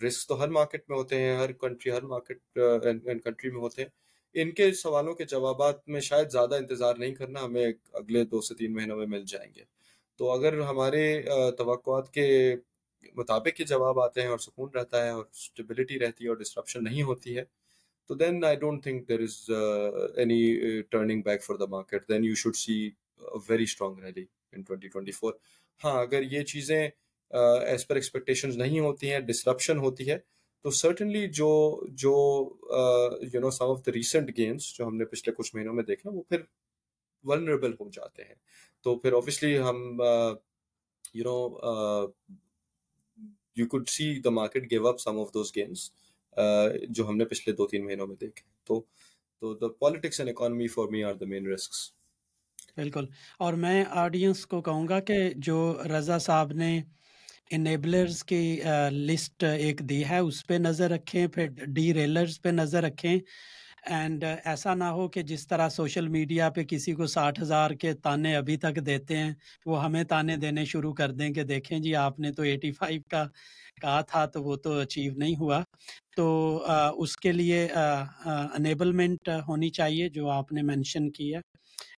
risk تو ہر مارکیٹ میں ہوتے ہیں، ہر کنٹری ہر مارکیٹ کنٹری میں ہوتے ہیں۔ ان کے سوالوں کے جوابات میں شاید زیادہ انتظار نہیں کرنا، ہمیں اگلے دو سے تین مہینوں میں مل جائیں گے۔ تو اگر ہمارے توقعات کے مطابق کے جواب آتے ہیں اور سکون رہتا ہے اور اسٹیبلٹی رہتی ہے اور ڈسٹرپشن نہیں ہوتی ہے، تو then I don't think there is any turning back for the market then you should see very strong rally in twenty twenty four ہاں اگر یہ چیزیں ایز پر ایکسپیکٹیشن نہیں ہوتی ہیں ڈسرپشن ہوتی ہے تو سرٹنلی جو جو you know some of the recent gains جو ہم نے پچھلے کچھ مہینوں میں دیکھا وہ پھر ولنریبل ہو جاتے ہیں۔ تو پھر اوبیسلی ہم you know you could see the market give up some of those gains جو ہم نے پچھلے دو تین مہینوں میں دیکھے۔ تو تو the politics and economy for me are the main risks بالکل۔ اور میں آڈینس کو کہوں گا کہ جو رضا صاحب نے انیبلرز کی لسٹ ایک دی ہے، اس پہ نظر رکھیں، پھر ڈی ریلرز پہ نظر رکھیں۔ اینڈ ایسا نہ ہو کہ جس طرح سوشل میڈیا پہ کسی کو ساٹھ ہزار کے تانے ابھی تک دیتے ہیں، وہ ہمیں تانے دینے شروع کر دیں کہ دیکھیں جی آپ نے تو ایٹی فائیو کا کہا تھا تو وہ تو اچیو نہیں ہوا۔ تو اس کے لیے انیبلمنٹ ہونی چاہیے جو آپ نے مینشن کی ہے۔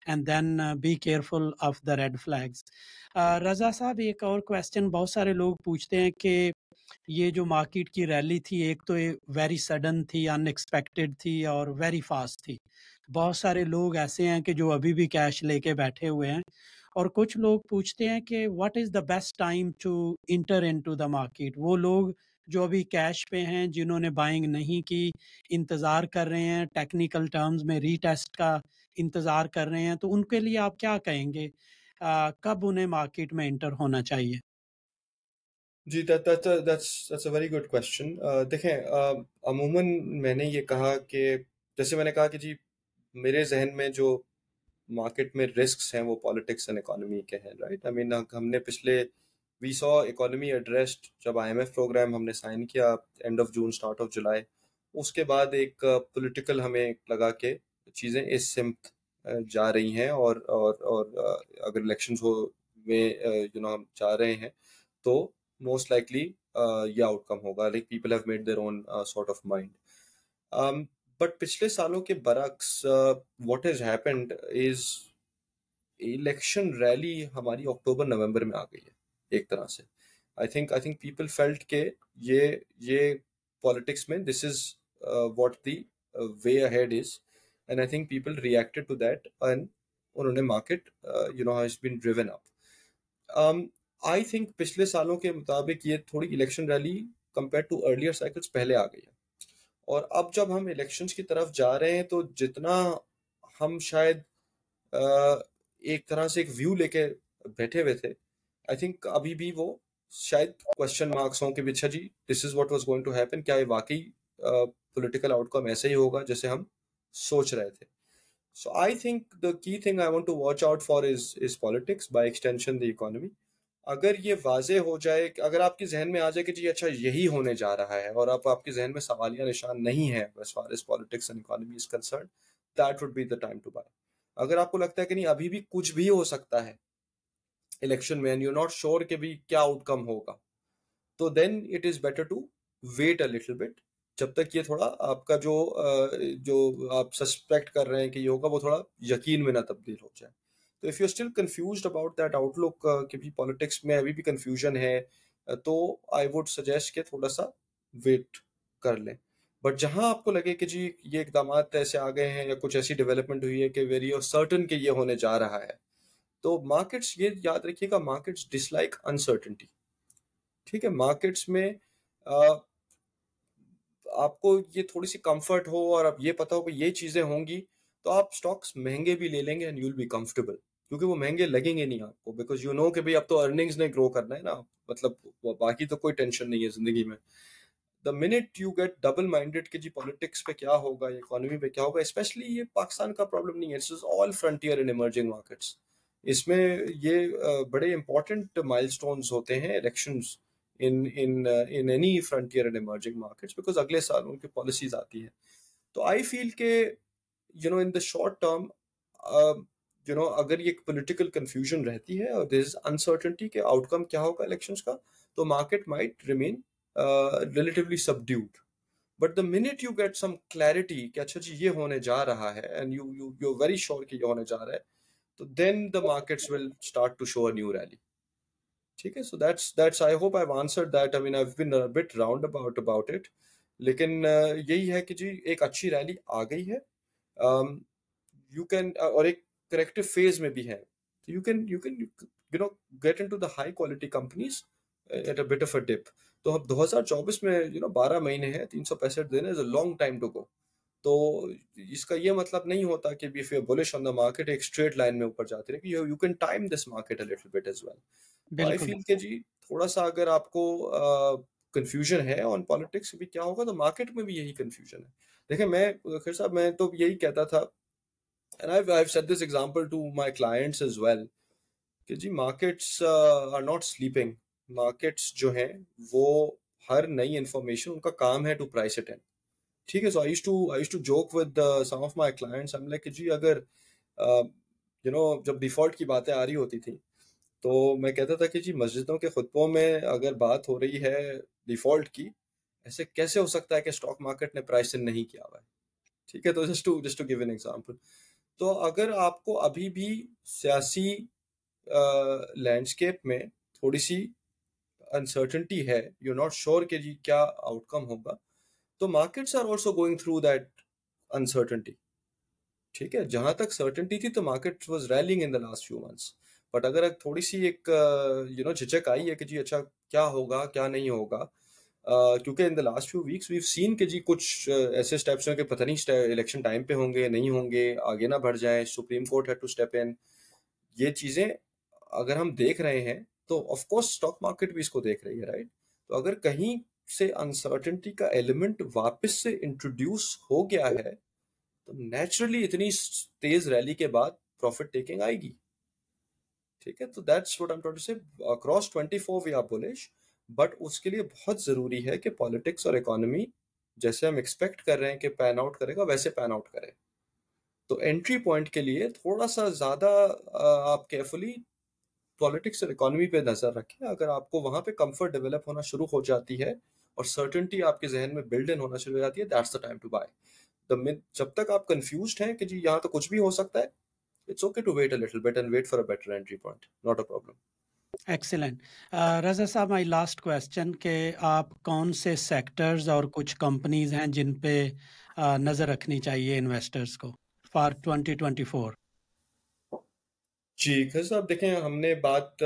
And then be careful of the red flags Raza صاحب، ایک اور کویشچن بہت سارے لوگ پوچھتے ہیں کہ یہ جو مارکیٹ کی ریلی تھی، ایک تو ویری سڈن تھی ان ایکسپیکٹڈ تھی اور ویری فاسٹ تھی۔ بہت سارے لوگ ایسے ہیں کہ جو ابھی بھی کیش لے کے بیٹھے ہوئے ہیں۔ اور کچھ لوگ پوچھتے ہیں کہ what is the best time to enter into the market وہ لوگ جو ابھی کیش پہ ہیں، جنہوں نے بائنگ نہیں کی، انتظار کر رہے ہیں ٹیکنیکل ٹرمز میں ری ٹیسٹ کا انتظار کر رہے ہیں، تو ان کے لیے آپ کیا کہیں گے؟ کب انہیں مارکیٹ میں انٹر ہونا چاہیے؟ جی ویری گڈ کوشچن دیکھیں عموماً میں نے یہ کہا کہ جیسے میں نے کہا کہ جی میرے ذہن میں جو مارکیٹ میں رسکس ہیں وہ پالیٹکس اینڈ اکانومی کے ہیں رائٹ آئی مین ہم نے پچھلے وی سو اکانومی ایڈریسڈ جب آئی ایم ایف پروگرام ہم نے سائن کیا end of June start of July اس کے بعد ایک پولیٹیکل ہمیں لگا کہ چیزیں اس سمت جا رہی ہیں اور اور اور اگر الیکشنز ہو، میں یو نو ہم چاہ رہے ہیں تو موسٹ لائکلی یہ آؤٹ کم ہوگا like people have made their own sort of mind but پچھلے سالوں کے برعکس what has happened is election rally ہماری اکتوبر نومبر میں آ گئی ہے، ایک طرح سے۔ I think I think people felt کہ یہ یہ پالیٹکس میں this is what the way ahead is and I think people reacted to that and انہوں نے market you know has been driven up I think پچھلے سالوں کے مطابق یہ تھوڑی election rally compare to earlier cycles پہلے آ گئی ہے. اور اب جب ہم الیکشنز کی طرف جا رہے ہیں تو جتنا ہم شاید uh, ایک طرح سے ایک ویو لے کے بیٹھے ہوئے تھے آئی تھنک ابھی بھی وہ شاید کوشچن مارکس ہوں کہ اچھا جی this is what was going to happen کیا یہ واقعی پولیٹیکل آؤٹ کم ایسے ہی ہوگا جیسے ہم سوچ رہے تھے۔ سو I think the key thing I want to watch out for is is politics by extension the economy اگر یہ واضح ہو جائے کہ اگر آپ کے ذہن میں آ جائے کہ جی اچھا یہی ہونے جا رہا ہے اور آپ آپ کے ذہن میں سوالیہ نشان نہیں ہے as far as politics and economy is concern that would be the time to buy اگر آپ کو لگتا ہے کہ نہیں، ابھی بھی کچھ بھی ہو سکتا ہے الیکشن میں یو ناٹ شیور کہ بھی کیا آؤٹ کم ہوگا، تو then it is better to wait a little bit جب تک یہ تھوڑا آپ کا جو جو آپ سسپیکٹ کر رہے ہیں کہ یہ ہوگا، وہ تھوڑا یقین میں نہ تبدیل ہو جائے۔ تو if you still confused about that outlook کہ بھی پالیٹکس میں ابھی بھی کنفیوژن ہے تو آئی ووڈ سجیسٹ کہ تھوڑا سا ویٹ کر لیں۔ بٹ جہاں آپ کو لگے کہ جی یہ اقدامات ایسے آ گئے ہیں یا کچھ ایسی ڈیولپمنٹ ہوئی ہے کہ ویری اور سرٹن کہ یہ ہونے جا رہا ہے، تو مارکیٹس یہ یاد رکھیے گا مارکیٹس ڈس لائک انسرٹنٹی ٹھیک ہے مارکیٹس میں آپ کو یہ تھوڑی سی کمفرٹ ہو اور اب یہ پتا ہو کہ یہ چیزیں ہوں گی، تو آپ اسٹاکس مہنگے بھی لے لیں گے and you will be comfortable کیونکہ وہ مہنگے لگیں گے نہیں آپ کو بیکاز یو نو کہ بھائی اب تو ارننگز نے گرو کرنا ہے نا مطلب باقی تو کوئی ٹینشن نہیں ہے زندگی میں۔ The moment you get double minded کہ جی پالیٹکس پہ کیا ہوگا یا اکانومی پہ کیا ہوگا اسپیشلی یہ پاکستان کا پرابلم نہیں ہے all frontier in emerging markets اس میں یہ بڑے امپورٹنٹ مائل اسٹونس ہوتے ہیں elections in in any frontier and emerging markets because اگلے سال ان کی پالیسیز آتی ہیں۔ تو آئی فیل کہ you know in the short term you know اگر یہ پولیٹیکل کنفیوژن رہتی ہے اور دیر از انسرٹنٹی کہ آؤٹ کم کیا ہوگا الیکشنس کا، تو market might remain relatively subdued but the moment you get some clarity کہ اچھا جی یہ ہونے جا رہا ہے and you you you very sure کہ یہ ہونے جا رہا ہے، تو then the markets will start to show a new rally ٹھیک ہے؟ So that's that's I hope I answer that I mean I been bit roundabout about it لیکن یہی ہے کہ جی ایک اچھی ریلی آ گئی ہے۔ یو کین اور ایک کریکٹو فیز میں بھی ہے۔ You can you can you know get into the high quality companies at a bit of a dip تو اب دو ہزار چوبیس میں یو نو بارہ مہینے ہیں، تین سو پینسٹھ دن is a long time to go تو اس کا یہ مطلب نہیں ہوتا کہ if you bullish on the market ایک اسٹریٹ لائن میں اوپر جاتی رہے you can time this market a little bit as well I feel کہ جی تھوڑا سا اگر آپ کو کنفیوژن ہے آن پالیٹکس بھی کیا ہوگا تو مارکیٹ میں بھی یہی کنفیوژن ہے۔ دیکھیں میں خیر صاحب میں تو یہی کہتا تھا this example to my clients as well کہ جی markets are not sleeping markets جو ہیں وہ ہر نئی انفارمیشن ان کا کام ہے ٹو پرائس ٹھیک ہے so I to I to joke with some of my clients like جی اگر یو نو جب ڈیفالٹ کی باتیں آ رہی ہوتی تھیں تو میں کہتا تھا کہ جی مسجدوں کے خطبوں میں اگر بات ہو رہی ہے ڈیفالٹ کی، ایسے کیسے ہو سکتا ہے کہ اسٹاک مارکیٹ نے پرائس نہیں کیا ہوا ہے؟ ٹھیک ہے، تو just to just to give an example تو اگر آپ کو ابھی بھی سیاسی لینڈسکیپ میں تھوڑی سی انسرٹنٹی ہے یو ناٹ شیور کہ جی کیا آؤٹ کم ہوگا، تو markets are also going through that uncertainty ٹھیک ہے، جہاں تک سرٹنٹی تھی تو market was rallying in the last few months but اگر تھوڑی سی ایک یو نو جھجک آئی ہے کہ جی اچھا کیا ہوگا کیا نہیں ہوگا کیونکہ in the last few weeks we've seen کہ جی کچھ ایسے اسٹیپس ہیں کہ پتہ نہیں الیکشن ٹائم پہ ہوں گے نہیں ہوں گے آگے نہ بڑھ جائیں supreme court has to step in یہ چیزیں اگر ہم دیکھ رہے ہیں تو آف کورس اسٹاک مارکیٹ بھی اس کو دیکھ رہی ہے رائٹ تو اگر کہیں سے انسرٹنٹی کا ایلیمنٹ واپس سے انٹروڈیوس ہو گیا ہے تو نیچرلی اتنی تیز ریلی کے بعد پروفٹ ٹیکنگ آئے گی ٹھیک ہے؟ تو that's what I'm to say across twenty four we are bullish but اس کے لیے بہت ضروری ہے کہ پالیٹکس اور اکانومی جیسے ہم ایکسپیکٹ کر رہے ہیں کہ پین آؤٹ کرے گا ویسے پین آؤٹ کرے تو انٹری پوائنٹ کے لیے تھوڑا سا زیادہ آپ کیئرفلی پالیٹکس اور اکانومی پہ نظر رکھیں۔ اگر آپ کو وہاں پہ کمفرٹ ڈیولپ ہونا شروع ہو جاتی ہے اور سرٹنٹی آپ کے ذہن میں بلڈ ان ہونا شروع ہو جاتی ہے that's the time to buy جب تک آپ کنفیوزڈ ہیں کہ جی یہاں تو کچھ بھی ہو سکتا ہے it's okay to wait a little bit and wait for a better entry point. Not a problem. Excellent Raza صاحب مائی لاسٹ کوشچن کہ آپ کون سے سیکٹرز اور کچھ کمپنیز ہیں جن پہ نظر رکھنی چاہیے انویسٹرز کو فار ٹوینٹی ٹوینٹی فور جی خیر صاحب، دیکھیں، ہم نے بات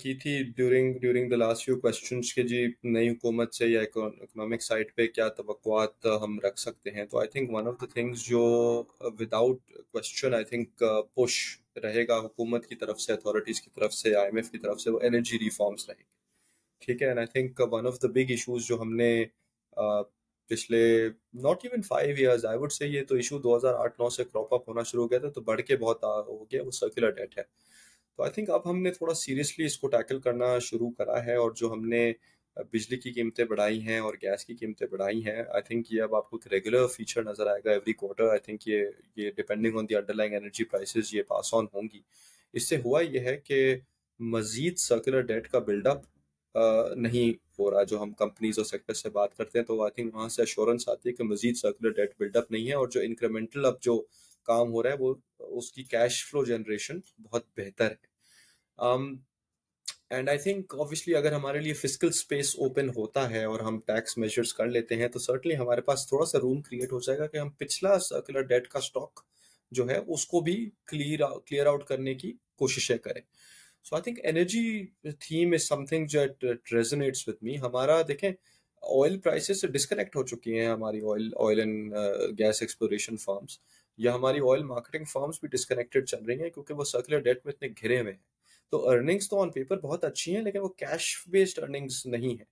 کی تھی during during the last few questions کہ جی نئی حکومت سے یا اکنامک سائڈ پہ کیا توقعات ہم رکھ سکتے ہیں؟ تو I think one of the things جو without question I think push رہے گا حکومت کی طرف سے اتھارٹیز کی طرف سے آئی ایم ایف کی طرف سے، وہ انرجی ریفارمس رہیں گے۔ ٹھیک ہے and I think one of the big issues جو ہم نے پچھلے not even five years I would say یہ تو ایشو دو ہزار آٹھ نو سے کراپ اپ ہونا شروع ہو گیا تھا تو بڑھ کے بہت ہو گیا وہ سرکولر ڈیٹ ہے۔ تو آئی تھنک اب ہم نے تھوڑا سیریسلی اس کو ٹیکل کرنا شروع کرا ہے اور جو ہم نے بجلی کی قیمتیں بڑھائی ہیں اور گیس کی قیمتیں بڑھائی ہیں آئی تھنک یہ اب آپ کو ایک ریگولر فیچر نظر آئے گا ایوری کوارٹر آئی تھنک یہ یہ depending on the underlying energy prices یہ پاس آن ہوں گی۔ اس سے ہوا یہ ہے کہ مزید سرکولر ڈیٹ کا بلڈ اپ نہیں ہو رہا جو ہم کمپنیز اور سیکٹر سے بات کرتے ہیں، تو آئی تھنک وہاں سے ایشورنس آتی ہے کہ مزید سرکولر ڈیٹ بلڈ اپ نہیں ہے اور جو انکریمنٹل اب جو کام ہو رہا ہے، وہ اس کی کیش فلو جنریشن بہت بہتر ہے۔ اینڈ آئی تھنک اوبیسلی اگر ہمارے لیے فزیکل اسپیس اوپن ہوتا ہے اور ہم ٹیکس میجرس کر لیتے ہیں، تو سرٹنلی ہمارے پاس تھوڑا سا روم کریٹ ہو جائے گا کہ ہم پچھلا سرکولر ڈیٹ کا اسٹاک جو ہے، اس کو بھی کلیئر کلیئر آؤٹ کرنے کی کوششیں کریں۔ So I think energy theme is something جو ریزونیٹس وتھ می ہمارا دیکھیں آئل پرائسز سے ڈسکنیکٹ ہو چکی ہیں ہماری oil oil and gas exploration firms یا ہماری آئل مارکیٹنگ فارمس بھی ڈسکنیکٹڈ چل رہی ہیں کیونکہ وہ سرکولر ڈیٹ میں اتنے گھرے ہوئے ہیں. تو ارننگس تو آن پیپر بہت اچھی ہیں لیکن وہ کیش بیسڈ ارننگس نہیں ہیں.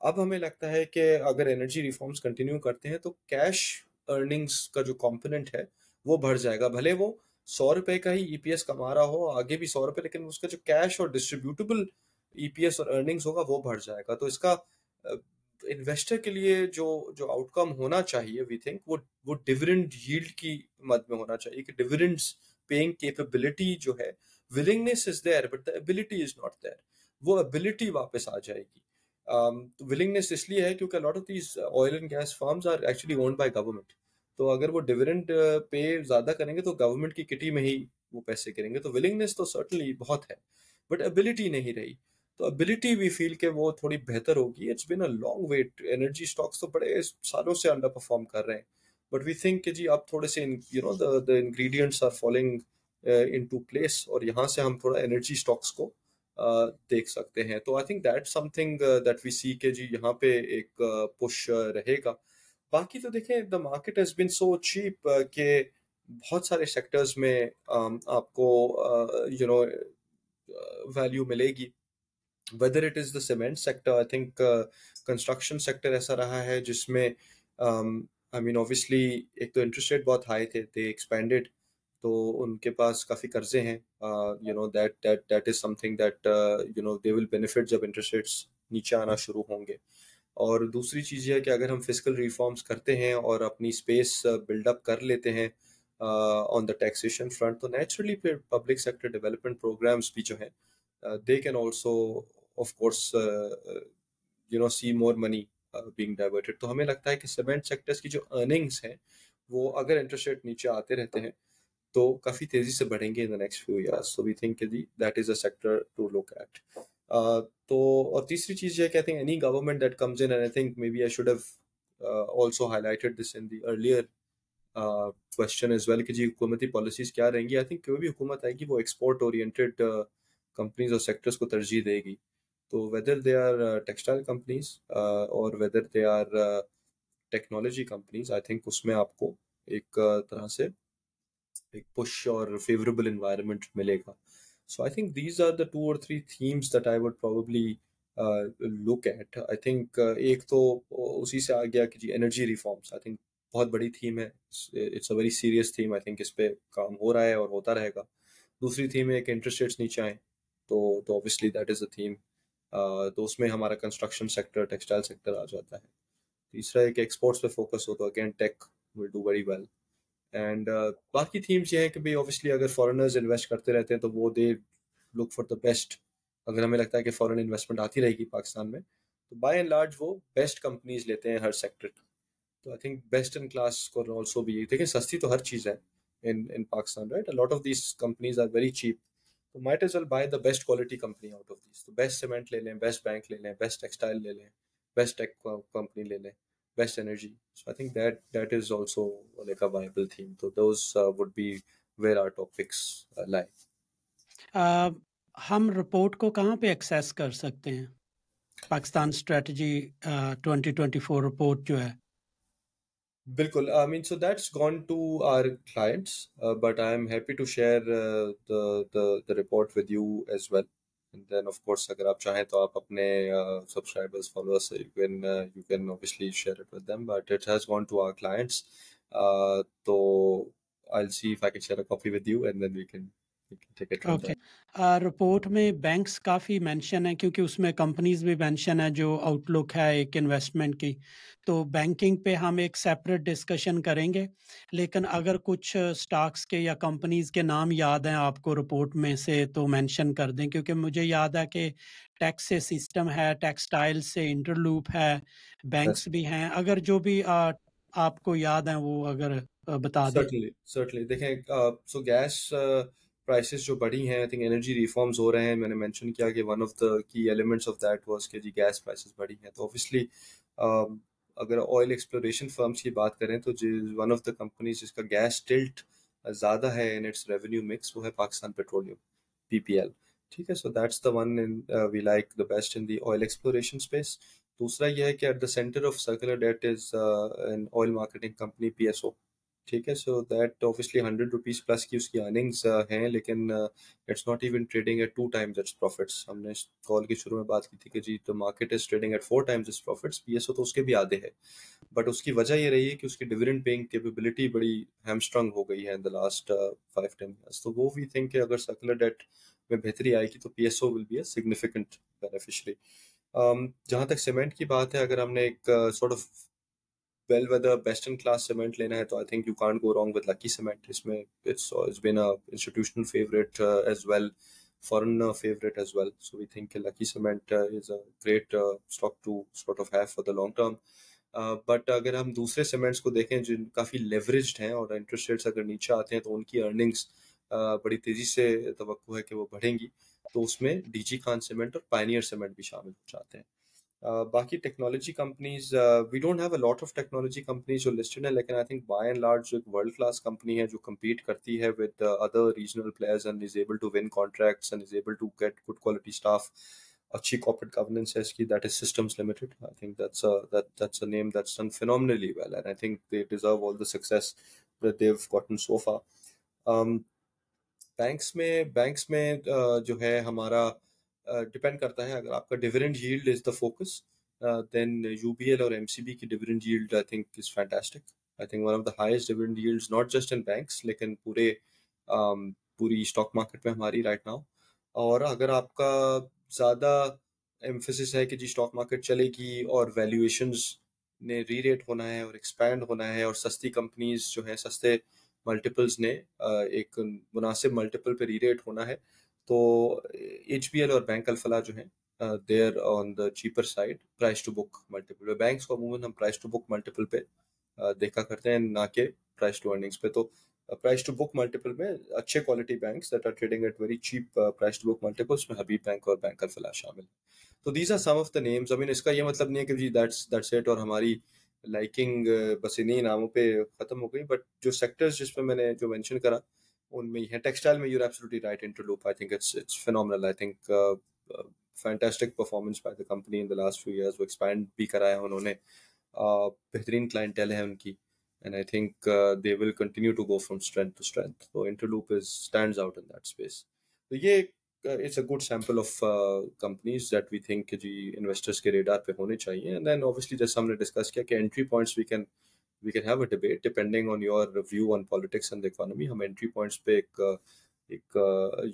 اب ہمیں لگتا ہے کہ اگر انرجی ریفارمس کنٹینیو کرتے ہیں تو کیش ارننگس کا جو کمپوننٹ ہے وہ بڑھ جائے گا. بھلے وہ سو روپے کا ہی ای پی ایس کما رہا ہو، آگے بھی سو روپے، لیکن اس کا جو کیش اور ڈسٹریبیوٹیبل ای پی ایس اور ارننگس ہوگا، وہ بڑھ جائے گا۔ تو اس کا انویسٹر کے لیے جو جو آؤٹ کم ہونا چاہیے وی تھنک وہ وہ ڈیورنٹ ییلڈ کی مد میں ہونا چاہیے کہ ڈیورنٹس پیئنگ کیپیبلٹی جو ہے willingness is there but the ability is not there وہ ابلٹی واپس آ جائے گی۔ ولنگنیس اس لیے ہے کیونکہ lot of these oil and gas firms are actually owned by government تو اگر وہ ڈیویڈنٹ پے زیادہ کریں گے تو گورنمنٹ کی کٹی میں ہی وہ پیسے کریں گے۔ تو ولنگنیس تو سرٹنلی بہت ہے بٹ ابلٹی نہیں رہی۔ تو ابلٹی وی فیل کہ وہ تھوڑی بہتر ہوگی۔ It's been a long wait energy stocks تو بڑے سالوں سے انڈر پرفارم کر رہے ہیں۔ بٹ وی تھنک کہ جی اب تھوڑے سے you know the ingredients are falling into place اور یہاں سے ہم تھوڑا انرجی اسٹاکس کو دیکھ سکتے ہیں۔ تو I think that something that we see کہ جی یہاں پہ ایک پش رہے گا۔ باقی تو دیکھیں the market has been so cheap کہ بہت سارے سیکٹرز میں um, آپ کو یو نو ویلیو ملے گی۔ Whether it is the cement sector I think construction sector ایسا رہا ہے جس میں آئی مین اوبیسلی ایک تو انٹرسٹ ریٹ بہت ہائی تھے دے ایکسپینڈیڈ تو ان کے پاس کافی قرضے ہیں۔ You know that that that is something that you know they will benefit جب انٹرسٹ ریٹس نیچے آنا شروع ہوں گے۔ اور دوسری چیز یہ ہے کہ اگر ہم فزیکل ریفارمس کرتے ہیں اور اپنی اسپیس بلڈ اپ کر لیتے ہیں آن دا ٹیکسیشن فرنٹ تو نیچرلی پھر پبلک سیکٹر ڈیولپمنٹ پروگرامس بھی جو ہیں they can also of course you know see more money being diverted تو ہمیں لگتا ہے کہ سیمنٹ سیکٹرس کی جو ارننگس ہیں، وہ اگر انٹرسٹ ریٹ نیچے آتے رہتے ہیں، تو کافی تیزی سے بڑھیں گے in the next few years so we think that is a sector to look at تو، اور تیسری چیز یہ کہتے ہیں any government that comes in I think maybe I should have also highlighted this in the earlier question as well کہ جی حکومتی پالیسیز کیا رہیں گی؟ آئی تھنک کوئی بھی حکومت آئے گی وہ ایکسپورٹ اورینٹیڈ کمپنیز اور سیکٹرس کو ترجیح دے گی۔ تو whether they are textile companies اور whether they are technology companies I think اس میں آپ کو ایک طرح سے ایک پش اور فیوریبل انوائرمنٹ ملے گا۔ So I think these are the two اور three themes that I would probably look at I think ایک تو اسی سے آ گیا کہ جی انرجی ریفارمس آئی تھنک بہت بڑی تھیم ہے it's a very serious theme I think اس پہ کام ہو رہا ہے اور ہوتا رہے گا دوسری تھیم ہے کہ انٹرسٹ ریٹس نیچے آئیں تو تو obviously that is a theme تو اس میں ہمارا کنسٹرکشن سیکٹر ٹیکسٹائل سیکٹر آ جاتا ہے تیسرا ہے کہ ایکسپورٹس پہ فوکس ہو تو again tech will do very well and uh, باقی تھیمس یہ ہیں کہ بھائی اوبیسلی اگر فارنرز انویسٹ کرتے رہتے ہیں تو وہ دے لک فار دا بیسٹ اگر ہمیں لگتا ہے کہ فارن انویسٹمنٹ آتی رہے گی پاکستان میں، تو بائی اینڈ لارج وہ بیسٹ کمپنیز لیتے ہیں ہر سیکٹر تو I think best in class کو آلسو بھی دیکھیں سستی تو ہر چیز ہے in in Pakistan right lot of these companies are very cheap تو might as well buy the best quality company out of these تو بیسٹ سیمنٹ لے لیں بیسٹ بینک لے لیں بیسٹ ٹیکسٹائل لے لیں بیسٹ ٹیک کمپنی لے لیں best energy so I think that that is also like a viable theme تو those would be where are topics like ہم رپورٹ کو کہاں پہ ایکسیس کر سکتے ہیں Pakistan strategy twenty twenty four report جو ہے بالکل I mean so that's gone to our clients but I am happy to share report with you as well then of course اگر آپ چاہیں تو آپ اپنے subscribers followers you can you can obviously share it with them but it has gone to our clients تو I see if I can share a copy with you and then we can report میں banks کافی mention ہے کیونکہ اس میں companies بھی mention ہے جو out لک ہے ایک انویسٹمنٹ کی۔ تو بینکنگ پہ ہم ایک سیپریٹ ڈسکشن کریں گے۔ لیکن اگر کچھ سٹاکس کے یا کمپنیز کے نام یاد ہیں آپ کو رپورٹ میں سے تو مینشن کر دیں۔ کیونکہ مجھے یاد ہے کہ ٹیکس سے سسٹم ہے ٹیکسٹائل سے انٹرلوپ ہے بینکس بھی ہیں۔ اگر جو بھی آپ کو یاد ہیں وہ اگر بتا دیں۔ دیکھیں سو گیس پرائسز جو بڑھی ہیں آئی تھنک انرجی ریفارمز ہو رہے ہیں. میں نے مینشن کیا کہ ون آف دا کی ایلیمنٹس آف دیٹ واز کہ جی گیس پرائسز بڑھی ہیں. تو اوبیسلی um, اگر آئل ایکسپلوریشن فرمس کی بات کریں تو ون آف دا کمپنیز جس کا گیس ٹلٹ زیادہ ہے ان اٹس ریونیو مکس وہ ہے Pakistan petroleum P P L ٹھیک ہے؟ So that's the one we like the best in the oil exploration space دوسرا یہ ہے کہ at the centre of circular debt is an oil marketing company P S O ٹھیک ہے so that obviously hundred rupees plus کی اس کی earnings uh, ہیں، لیکن it's not even trading at two times its profits ہم نے کال کے شروع میں بات کی تھی کہ جی تو market is trading at four times its profits P S O تو اس کے بھی آدھے ہے بٹ اس کی وجہ یہ رہی ہے کہ اس کی ڈویڈنڈ پیئنگ کیپیبلٹی بڑی ہیم اسٹرنگ ہو گئی ہے in the last five ten years تو وہ وی تھنک کہ اگر سرکولر ڈیٹ میں بہتری آئے گی تو P S O will be a significant beneficiary جہاں تک سیمنٹ کی بات ہے، اگر ہم نے ایک uh, sort of well whether best in class cement لینا ہے تو I think you can't go wrong with Lucky cement اس میں it's been institutional favourite as well foreign favourite as well so we think Lucky cement is a great stock to spot of have for the long term but اگر ہم دوسرے cements کو دیکھیں جن کافی leveraged ہیں اور interest rates اگر نیچے آتے ہیں تو ان کی ارننگس بڑی تیزی سے توقع ہے کہ وہ بڑھیں گی تو اس میں ڈی جی خان سیمنٹ اور پائنیئر سیمنٹ بھی شامل ہو جاتے ہیں باقی technology companies we don't have a lot of technology companies جو لسٹڈ ہیں، لیکن I think by and large جو ایک ورلڈ کلاس کمپنی ہے جو کمپیٹ کرتی ہے with other regional players and is able to win contracts and is able to get good quality staff اچھی کارپوریٹ گورننس ہے اس کی that is Systems Limited I think that's that's a name that's done phenomenally well and I think they deserve all the success they've gotten so far banks میں banks میں جو ہے ہمارا depend کرتا ہے۔ اگر آپ کا dividend yield is the focus then U B L اور ایم سی بی کی dividend yield I think is fantastic I think one of the highest dividend yield not just in banks لیکن پورے پوری اسٹاک مارکیٹ میں ہماری right now اور اگر آپ کا زیادہ ایمفسس ہے کہ جی اسٹاک مارکیٹ چلے گی اور ویلیویشنز نے ری ریٹ ہونا ہے اور ایکسپینڈ ہونا ہے اور سستی کمپنیز جو ہیں، سستے ملٹیپلز نے ایک مناسب ملٹیپل پہ ری ریٹ ہونا ہے تو ایچ پی ایل اور بینک الفلاح جو ہیں there on the cheaper side price to book multiple پہ بینکس کو عموماً ہم پرائز ٹو بک ملٹیپل پہ uh, دیکھا کرتے ہیں، نہ کہ پرائز ٹو ارننگس پہ. تو پرائز ٹو بک ملٹیپل میں اچھے quality banks that are trading at very cheap price to book multiples میں حبیب بینک اور بینک الفلاح شامل ہیں. تو these are some of the names ابھی اس کا یہ مطلب نہیں ہے کہ جی دیٹس دیٹس ایٹ اور ہماری لائکنگ uh, بس انہیں ناموں پہ ختم ہو گئی بٹ جو سیکٹرز جس پہ میں نے جو مینشن کرا ان میں ہی ہیں۔ ٹیکسٹائل میں you're absolutely right Interloop I think it's it's phenomenal I think fantastic performance by the company in the last few years وہ ایکسپینڈ بھی کرایا انہوں نے۔ بہترین کلائنٹیل ہے ان کی۔ And I think they will continue to go from strength to strength تو Interloop is stands out in that space تو یہ it's a good sample of companies that we think کہ جی انویسٹرس کے ریڈار پہ ہونے چاہیے۔ اینڈ دین اوبیسلی جیسے ہم نے ڈسکس کیا کہ entry points we can we can have a debate depending on your view on politics and economy ہم انٹری پوائنٹس پہ ایک ایک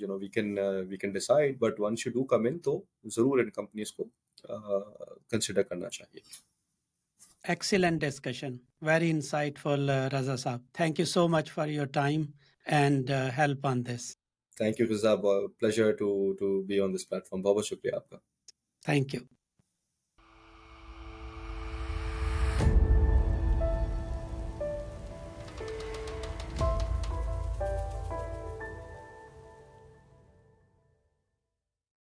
you know we can we can decide but once you do come in تو ضرور ان companies کو consider کرنا چاہیے excellent discussion very insightful Raza Sahib thank you so much for your time and help on this thank you Faza pleasure to to be on this platform بہت بہت شکریہ آپ کا تھینک یو